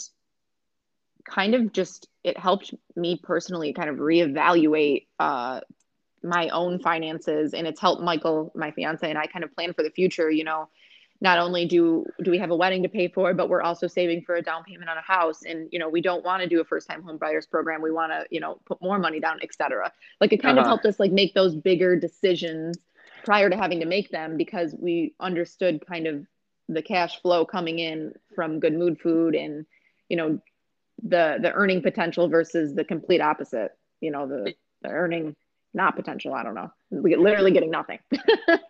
Speaker 2: kind of just it helped me personally kind of reevaluate uh, my own finances and it's helped michael my fiance and i kind of plan for the future you know. Not only do do we have a wedding to pay for but we're also saving for a down payment on a house and you know we don't want to do a first time home buyers program. We want to you know put more money down etc like it kind uh-huh. of helped us like make those bigger decisions prior to having to make them because we understood kind of the cash flow coming in from good mood food and you know the the earning potential versus the complete opposite you know the, the earning not potential i don't know. We literally getting nothing.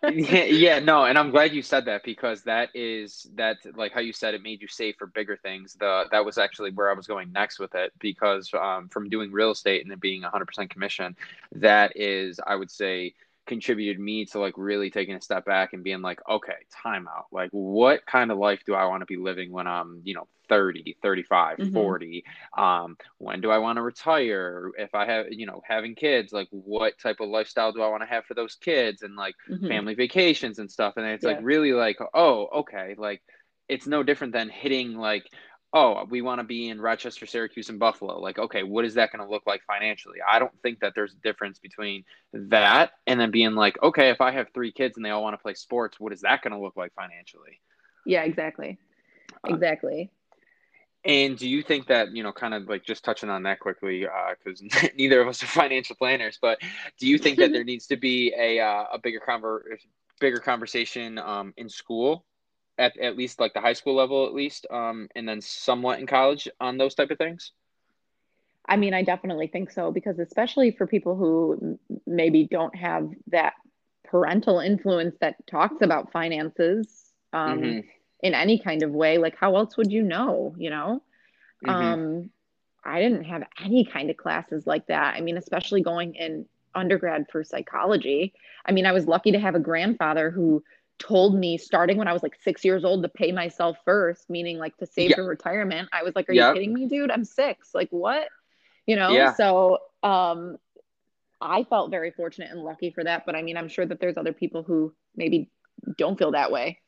Speaker 1: Yeah, yeah no and i'm glad you said that because that is that like how you said it made you save for bigger things. The that was actually where i was going next with it because um, from doing real estate and it being 100% commission that is i would say contributed me to like really taking a step back and being like okay time out like what kind of life do i want to be living when i'm you know 30 35 mm-hmm. 40 um when do i want to retire if i have you know having kids like what type of lifestyle do i want to have for those kids and like mm-hmm. family vacations and stuff and it's yeah. like really like oh okay like it's no different than hitting like oh, we want to be in Rochester, Syracuse, and Buffalo. Like, okay, what is that going to look like financially? I don't think that there's a difference between that and then being like, okay, if I have three kids and they all want to play sports, what is that going to look like financially?
Speaker 2: Yeah, exactly. Uh, exactly.
Speaker 1: And do you think that, you know, kind of like just touching on that quickly, because uh, neither of us are financial planners, but do you think that there needs to be a, uh, a bigger conver- bigger conversation um, in school at, at least like the high school level at least um, and then somewhat in college on those type of things
Speaker 2: i mean i definitely think so because especially for people who maybe don't have that parental influence that talks about finances um, mm-hmm. in any kind of way like how else would you know you know mm-hmm. um, i didn't have any kind of classes like that i mean especially going in undergrad for psychology i mean i was lucky to have a grandfather who told me starting when I was like six years old to pay myself first, meaning like to save yeah. for retirement. I was like, Are you kidding me, dude? I'm six. Like, what? you know?
Speaker 1: Yeah.
Speaker 2: So um I felt very fortunate and lucky for that. But I mean, I'm sure that there's other people who maybe don't feel that way.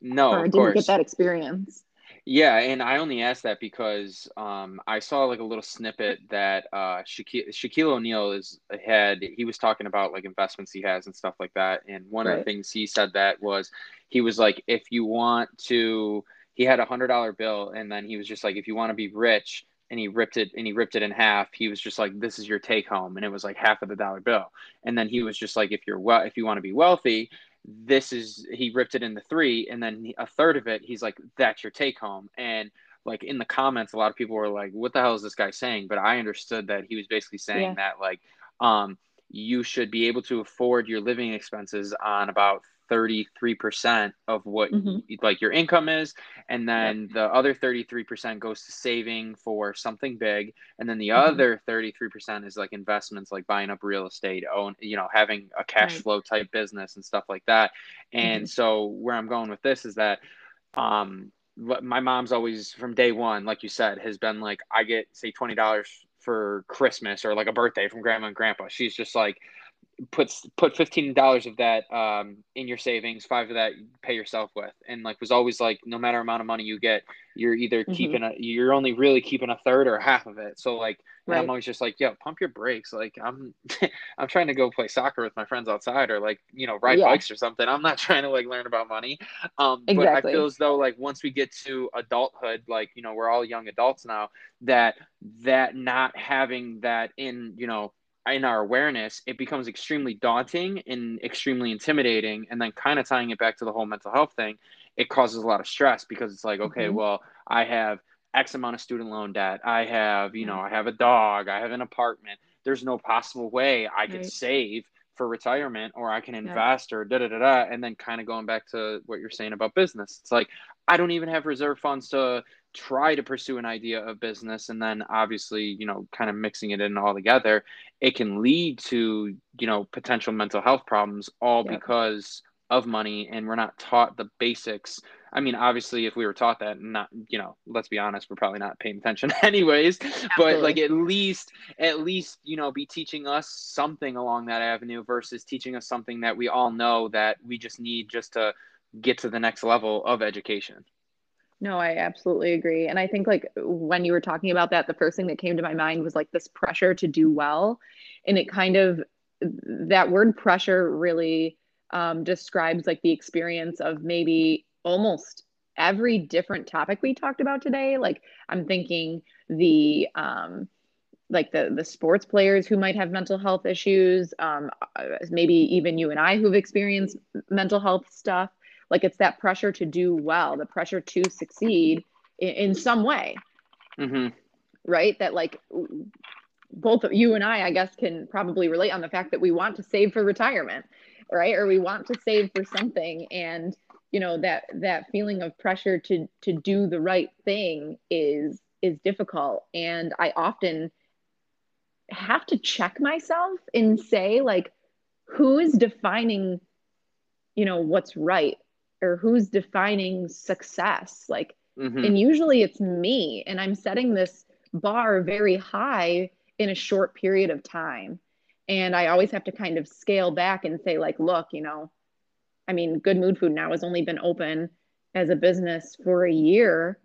Speaker 1: No,
Speaker 2: or
Speaker 1: of
Speaker 2: didn't
Speaker 1: course.
Speaker 2: get that experience.
Speaker 1: Yeah, and I only asked that because um, I saw like a little snippet that uh, Shaquille, Shaquille O'Neal is had. He was talking about like investments he has and stuff like that. And one of the things he said that was he was like, if you want to, he had a hundred dollar bill, and then he was just like, if you want to be rich, and he ripped it and he ripped it in half. He was just like, this is your take home, and it was like half of the dollar bill. And then he was just like, if you're well, if you want to be wealthy, this is he ripped it into three and then a third of it he's like that's your take home and like in the comments a lot of people were like what the hell is this guy saying but i understood that he was basically saying
Speaker 2: Yeah.
Speaker 1: that like um you should be able to afford your living expenses on about 33% of what
Speaker 2: Mhm.
Speaker 1: like your income is and then the other 33% goes to saving for something big and then the
Speaker 2: Mhm.
Speaker 1: other 33% is like investments like buying up real estate own you know having a cash
Speaker 2: Right.
Speaker 1: flow type business and stuff like that and so where i'm going with this is that um my mom's always from day one like you said has been like i get say $20 for christmas or like a birthday from grandma and grandpa she's just like puts put fifteen dollars of that um, in your savings, five of that you pay yourself with, and like was always like, no matter amount of money you get, you're either
Speaker 2: Mhm.
Speaker 1: keeping a, you're only really keeping a third or half of it. So like, and I'm always just like, yo, pump your brakes. Like I'm, I'm trying to go play soccer with my friends outside, or like you know ride
Speaker 2: Yeah.
Speaker 1: bikes or something. I'm not trying to like learn about money. Um, but I feel as though like once we get to adulthood, like you know we're all young adults now, that that not having that in you know in our awareness, it becomes extremely daunting and extremely intimidating. And then, kind of tying it back to the whole mental health thing, it causes a lot of stress because it's like, okay,
Speaker 2: Mhm.
Speaker 1: well, I have X amount of student loan debt. I have, you know, I have a dog. I have an apartment. There's no possible way I
Speaker 2: Right.
Speaker 1: save for retirement or I can invest or da da da da. And then, kind of going back to what you're saying about business, it's like, I don't even have reserve funds to try to pursue an idea of business. And then, obviously, you know, kind of mixing it in all together it can lead to you know potential mental health problems all
Speaker 2: Yep.
Speaker 1: because of money and we're not taught the basics i mean obviously if we were taught that not you know let's be honest we're probably not paying attention anyways but like at least at least you know be teaching us something along that avenue versus teaching us something that we all know that we just need just to get to the next level of education
Speaker 2: No, I absolutely agree. And I think like when you were talking about that, the first thing that came to my mind was like this pressure to do well. And it kind of that word pressure really um, describes like the experience of maybe almost every different topic we talked about today. Like I'm thinking the um, like the the sports players who might have mental health issues, um, uh, maybe even you and I who've experienced mental health stuff. Like it's that pressure to do well, the pressure to succeed in, in some way,
Speaker 1: mm-hmm.
Speaker 2: right? That like both of you and I, I guess, can probably relate on the fact that we want to save for retirement, right? Or we want to save for something, and you know that that feeling of pressure to to do the right thing is is difficult, and I often have to check myself and say like, who is defining, you know, what's right, or who's defining success, like.
Speaker 1: Mm-hmm.
Speaker 2: And usually it's me, and I'm setting this bar very high in a short period of time. And I always have to kind of scale back and say, like, look, you know, I mean, Good Mood Food now has only been open as a business for a year.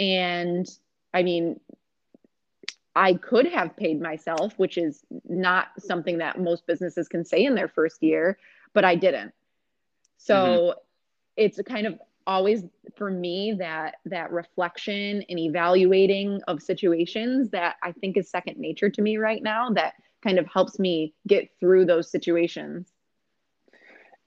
Speaker 2: And I mean, I could have paid myself, which is not something that most businesses can say in their first year, but I didn't. So mm-hmm. It's a kind of always for me that that reflection and evaluating of situations that I think is second nature to me right now that kind of helps me get through those situations.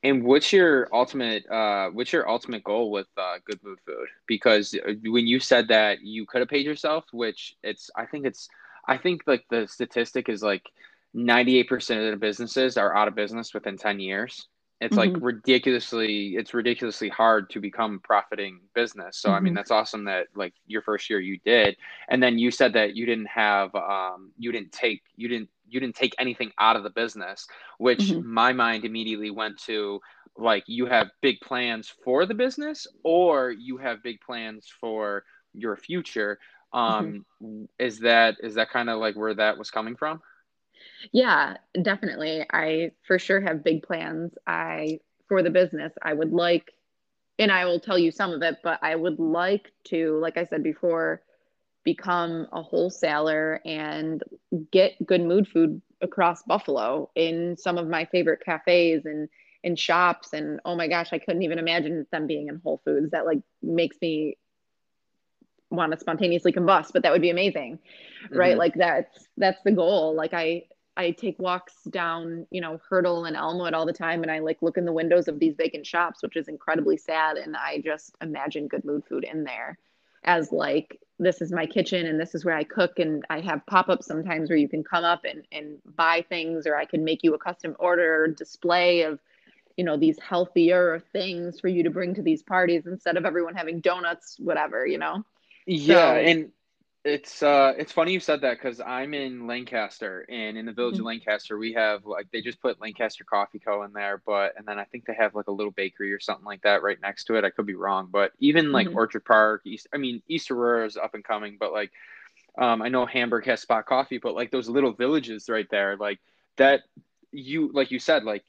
Speaker 1: And what's your ultimate uh what's your ultimate goal with uh Good Mood Food? Because uh, when you said that you could have paid yourself, which it's I think it's I think like the statistic is like 98% of the businesses are out of business within 10 years it's mm-hmm. like ridiculously it's ridiculously hard to become profiting business so mm-hmm. i mean that's awesome that like your first year you did and then you said that you didn't have um you didn't take you didn't you didn't take anything out of the business which mm-hmm. my mind immediately went to like you have big plans for the business or you have big plans for your future Um, mm-hmm. is that is that kind of like where that was coming from?
Speaker 2: Yeah, definitely. I for sure have big plans. I for the business. I would like and I will tell you some of it, but I would like to, like I said before, become a wholesaler and get good mood food across Buffalo in some of my favorite cafes and in shops and oh my gosh, I couldn't even imagine them being in Whole Foods. That like makes me want to spontaneously combust, but that would be amazing. Mm-hmm. Right? Like that's that's the goal. Like I I take walks down, you know, Hertel and Elmwood all the time, and I like look in the windows of these vacant shops, which is incredibly sad. And I just imagine good mood food in there as like this is my kitchen and this is where I cook and I have pop-ups sometimes where you can come up and, and buy things or I can make you a custom order display of you know these healthier things for you to bring to these parties instead of everyone having donuts whatever you know
Speaker 1: yeah so, and it's uh it's funny you said that because i'm in lancaster and in the village mm-hmm. of lancaster we have like they just put lancaster coffee co in there but and then i think they have like a little bakery or something like that right next to it i could be wrong but even like mm-hmm. orchard park east i mean east aurora is up and coming but like um i know hamburg has spot coffee but like those little villages right there like that you like you said like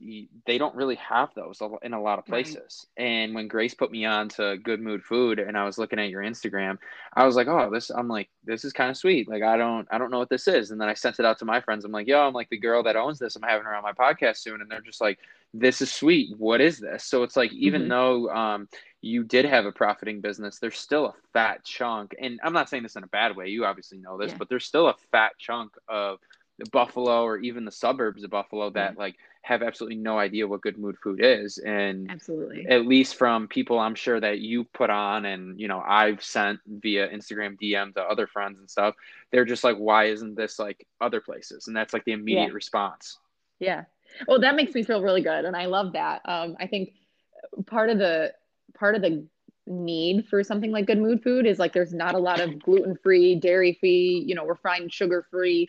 Speaker 1: they don't really have those in a lot of places. Right. and when grace put me on to good mood food and i was looking at your instagram i was like oh this i'm like this is kind of sweet. Like i don't i don't know what this is. And then i sent it out to my friends. I'm like yo i'm like the girl that owns this. I'm having her on my podcast soon. And they're just like this is sweet. What is this? So it's like even mm-hmm. though um you did have a profiting business there's still a fat chunk. And i'm not saying this in a bad way. You obviously know this yeah. but there's still a fat chunk of Buffalo or even the suburbs of Buffalo that mm-hmm. like have absolutely no idea what good mood food is. And
Speaker 2: absolutely.
Speaker 1: at least from people I'm sure that you put on and you know I've sent via Instagram DM to other friends and stuff they're just like why isn't this like other places? And that's like the immediate
Speaker 2: yeah.
Speaker 1: response.
Speaker 2: Yeah. Well that makes me feel really good and I love that. Um I think part of the part of the need for something like good mood food is like there's not a lot of gluten free dairy free you know refined sugar free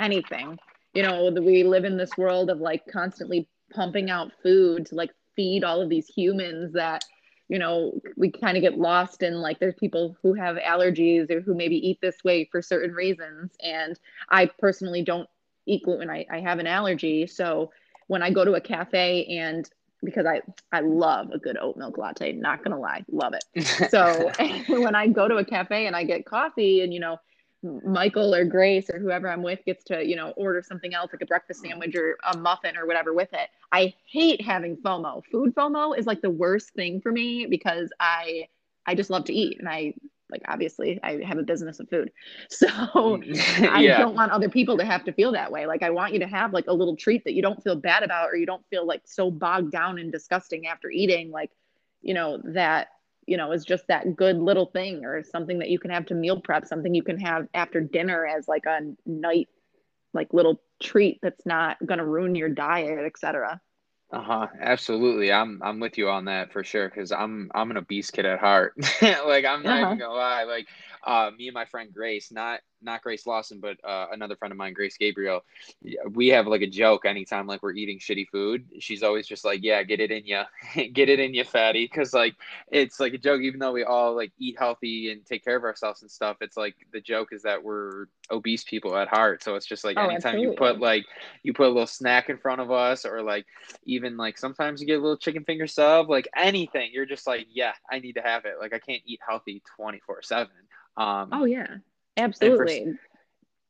Speaker 2: anything. You know, we live in this world of like constantly pumping out food to like feed all of these humans that you know we kind of get lost in like there's people who have allergies or who maybe eat this way for certain reasons. And i personally don't eat gluten. I, I have an allergy. So when i go to a cafe and because i i love a good oat milk latte not gonna lie love it. So when i go to a cafe and i get coffee and you know Michael or Grace or whoever I'm with gets to, you know, order something else like a breakfast sandwich or a muffin or whatever with it. I hate having FOMO. Food FOMO is like the worst thing for me because I I just love to eat and I like obviously I have a business of food. So I yeah. don't want other people to have to feel that way. Like I want you to have like a little treat that you don't feel bad about or you don't feel like so bogged down and disgusting after eating like, you know, that you know is just that good little thing or something that you can have to meal prep something you can have after dinner as like a night like little treat that's not going to ruin your diet etc
Speaker 1: uh-huh. Absolutely. I'm i'm with you on that for sure because i'm i'm an obese kid at heart. Like i'm not uh-huh. even gonna lie. Like uh me and my friend grace not not Grace Lawson, but uh, another friend of mine, Grace Gabriel. We have like a joke anytime like we're eating shitty food. She's always just like, "Yeah, get it in you, get it in you, fatty," because like it's like a joke. Even though we all like eat healthy and take care of ourselves and stuff, it's like the joke is that we're obese people at heart. So it's just like oh, anytime absolutely. you put like you put a little snack in front of us, or like even like sometimes you get a little chicken finger sub, like anything, you're just like, "Yeah, I need to have it." Like I can't eat healthy twenty four seven. Um,
Speaker 2: oh yeah Absolutely.
Speaker 1: And, for,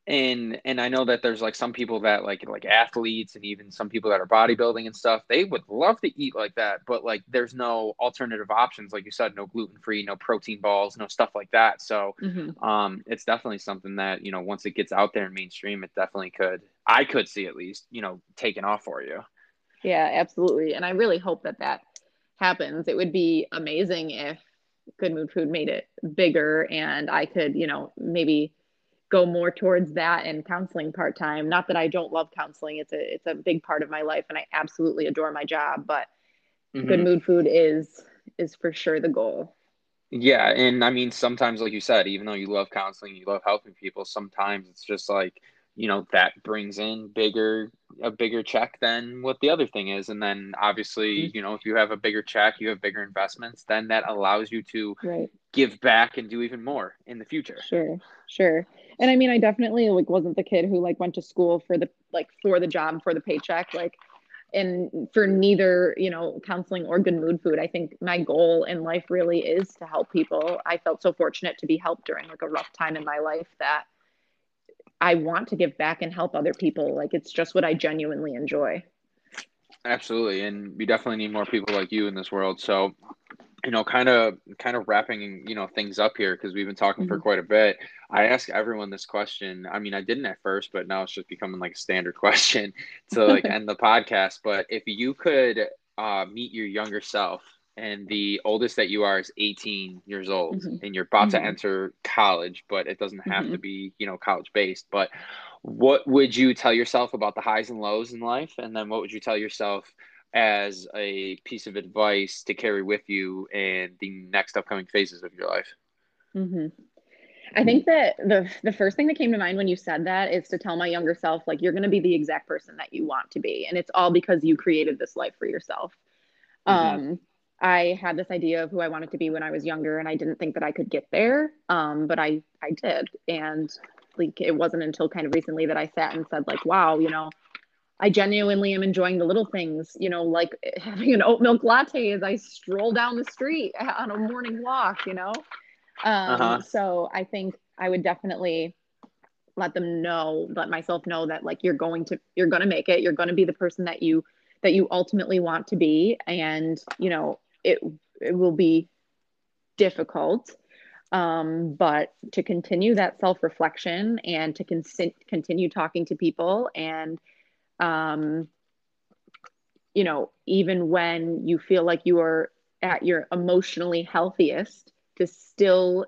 Speaker 1: and and I know that there's like some people that like like athletes and even some people that are bodybuilding and stuff, they would love to eat like that, but like there's no alternative options, like you said, no gluten free, no protein balls, no stuff like that. So mm-hmm. um it's definitely something that, you know, once it gets out there in mainstream, it definitely could I could see at least, you know, taking off for you.
Speaker 2: Yeah, absolutely. And I really hope that that happens. It would be amazing if Good Mood Food made it bigger and I could, you know, maybe go more towards that and counseling part time. Not that I don't love counseling. It's a it's a big part of my life and I absolutely adore my job, but mm-hmm. Good Mood Food is is for sure the goal.
Speaker 1: Yeah, and I mean sometimes like you said, even though you love counseling, you love helping people, sometimes it's just like you know that brings in bigger a bigger check than what the other thing is. And then obviously mm-hmm. you know if you have a bigger check you have bigger investments then that allows you to
Speaker 2: right.
Speaker 1: give back and do even more in the future.
Speaker 2: Sure sure. And i mean i definitely like wasn't the kid who like went to school for the like for the job for the paycheck like and for neither you know counseling or good mood food. I think my goal in life really is to help people. I felt so fortunate to be helped during like a rough time in my life that I want to give back and help other people. Like it's just what I genuinely enjoy.
Speaker 1: Absolutely. And we definitely need more people like you in this world. So, you know, kind of kind of wrapping, you know, things up here because we've been talking mm-hmm. for quite a bit. I ask everyone this question. I mean, I didn't at first, but now it's just becoming like a standard question to like end the podcast. But if you could uh, meet your younger self and the oldest that you are is 18 years old mm-hmm. and you're about mm-hmm. to enter college but it doesn't have mm-hmm. to be you know college based but what would you tell yourself about the highs and lows in life and then what would you tell yourself as a piece of advice to carry with you in the next upcoming phases of your life
Speaker 2: mm-hmm. I think that the the first thing that came to mind when you said that is to tell my younger self like you're going to be the exact person that you want to be and it's all because you created this life for yourself. Mm-hmm. Um I had this idea of who I wanted to be when I was younger, and I didn't think that I could get there. Um, but I I did, and like it wasn't until kind of recently that I sat and said like, wow, you know, I genuinely am enjoying the little things, you know, like having an oat milk latte as I stroll down the street on a morning walk, you know. Um, uh-huh. So I think I would definitely let them know, let myself know that like you're going to you're going to make it. You're going to be the person that you that you ultimately want to be, and you know it it will be difficult um, but to continue that self reflection and to con- continue talking to people and um, you know even when you feel like you are at your emotionally healthiest to still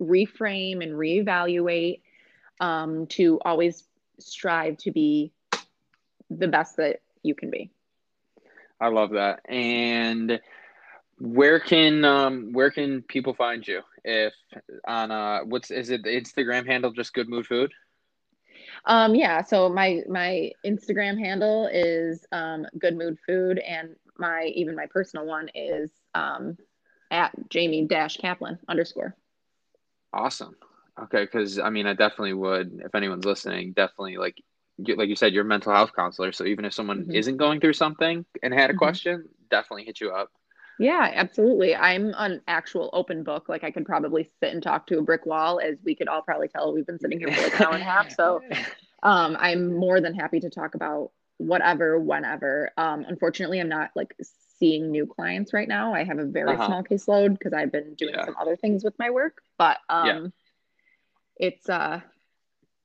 Speaker 2: reframe and reevaluate um, to always strive to be the best that you can be
Speaker 1: I love that. And where can um where can people find you if on uh what's is it the Instagram handle just good mood food?
Speaker 2: Um yeah, so my my Instagram handle is um good mood food and my even my personal one is um at Jamie dash Kaplan underscore.
Speaker 1: Awesome. Okay, because I mean I definitely would if anyone's listening, definitely like like you said, you're a mental health counselor. So even if someone mm-hmm. isn't going through something and had a mm-hmm. question, definitely hit you up.
Speaker 2: Yeah, absolutely. I'm an actual open book. Like I could probably sit and talk to a brick wall, as we could all probably tell. We've been sitting here for like an hour and a half. So um, I'm more than happy to talk about whatever, whenever. Um, unfortunately, I'm not like seeing new clients right now. I have a very uh-huh. small caseload because I've been doing yeah. some other things with my work. But um, yeah. it's uh,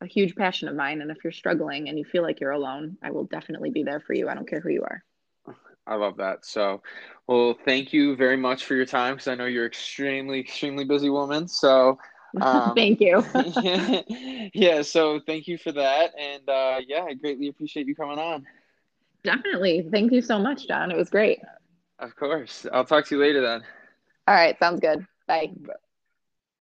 Speaker 2: a huge passion of mine. And if you're struggling and you feel like you're alone, I will definitely be there for you. I don't care who you are.
Speaker 1: I love that. So, well, thank you very much for your time because I know you're extremely, extremely busy woman. So,
Speaker 2: um, thank you.
Speaker 1: yeah, yeah, so thank you for that. And uh, yeah, I greatly appreciate you coming on.
Speaker 2: Definitely. Thank you so much, John. It was great.
Speaker 1: Of course. I'll talk to you later then.
Speaker 2: All right. Sounds good. Bye. Bye.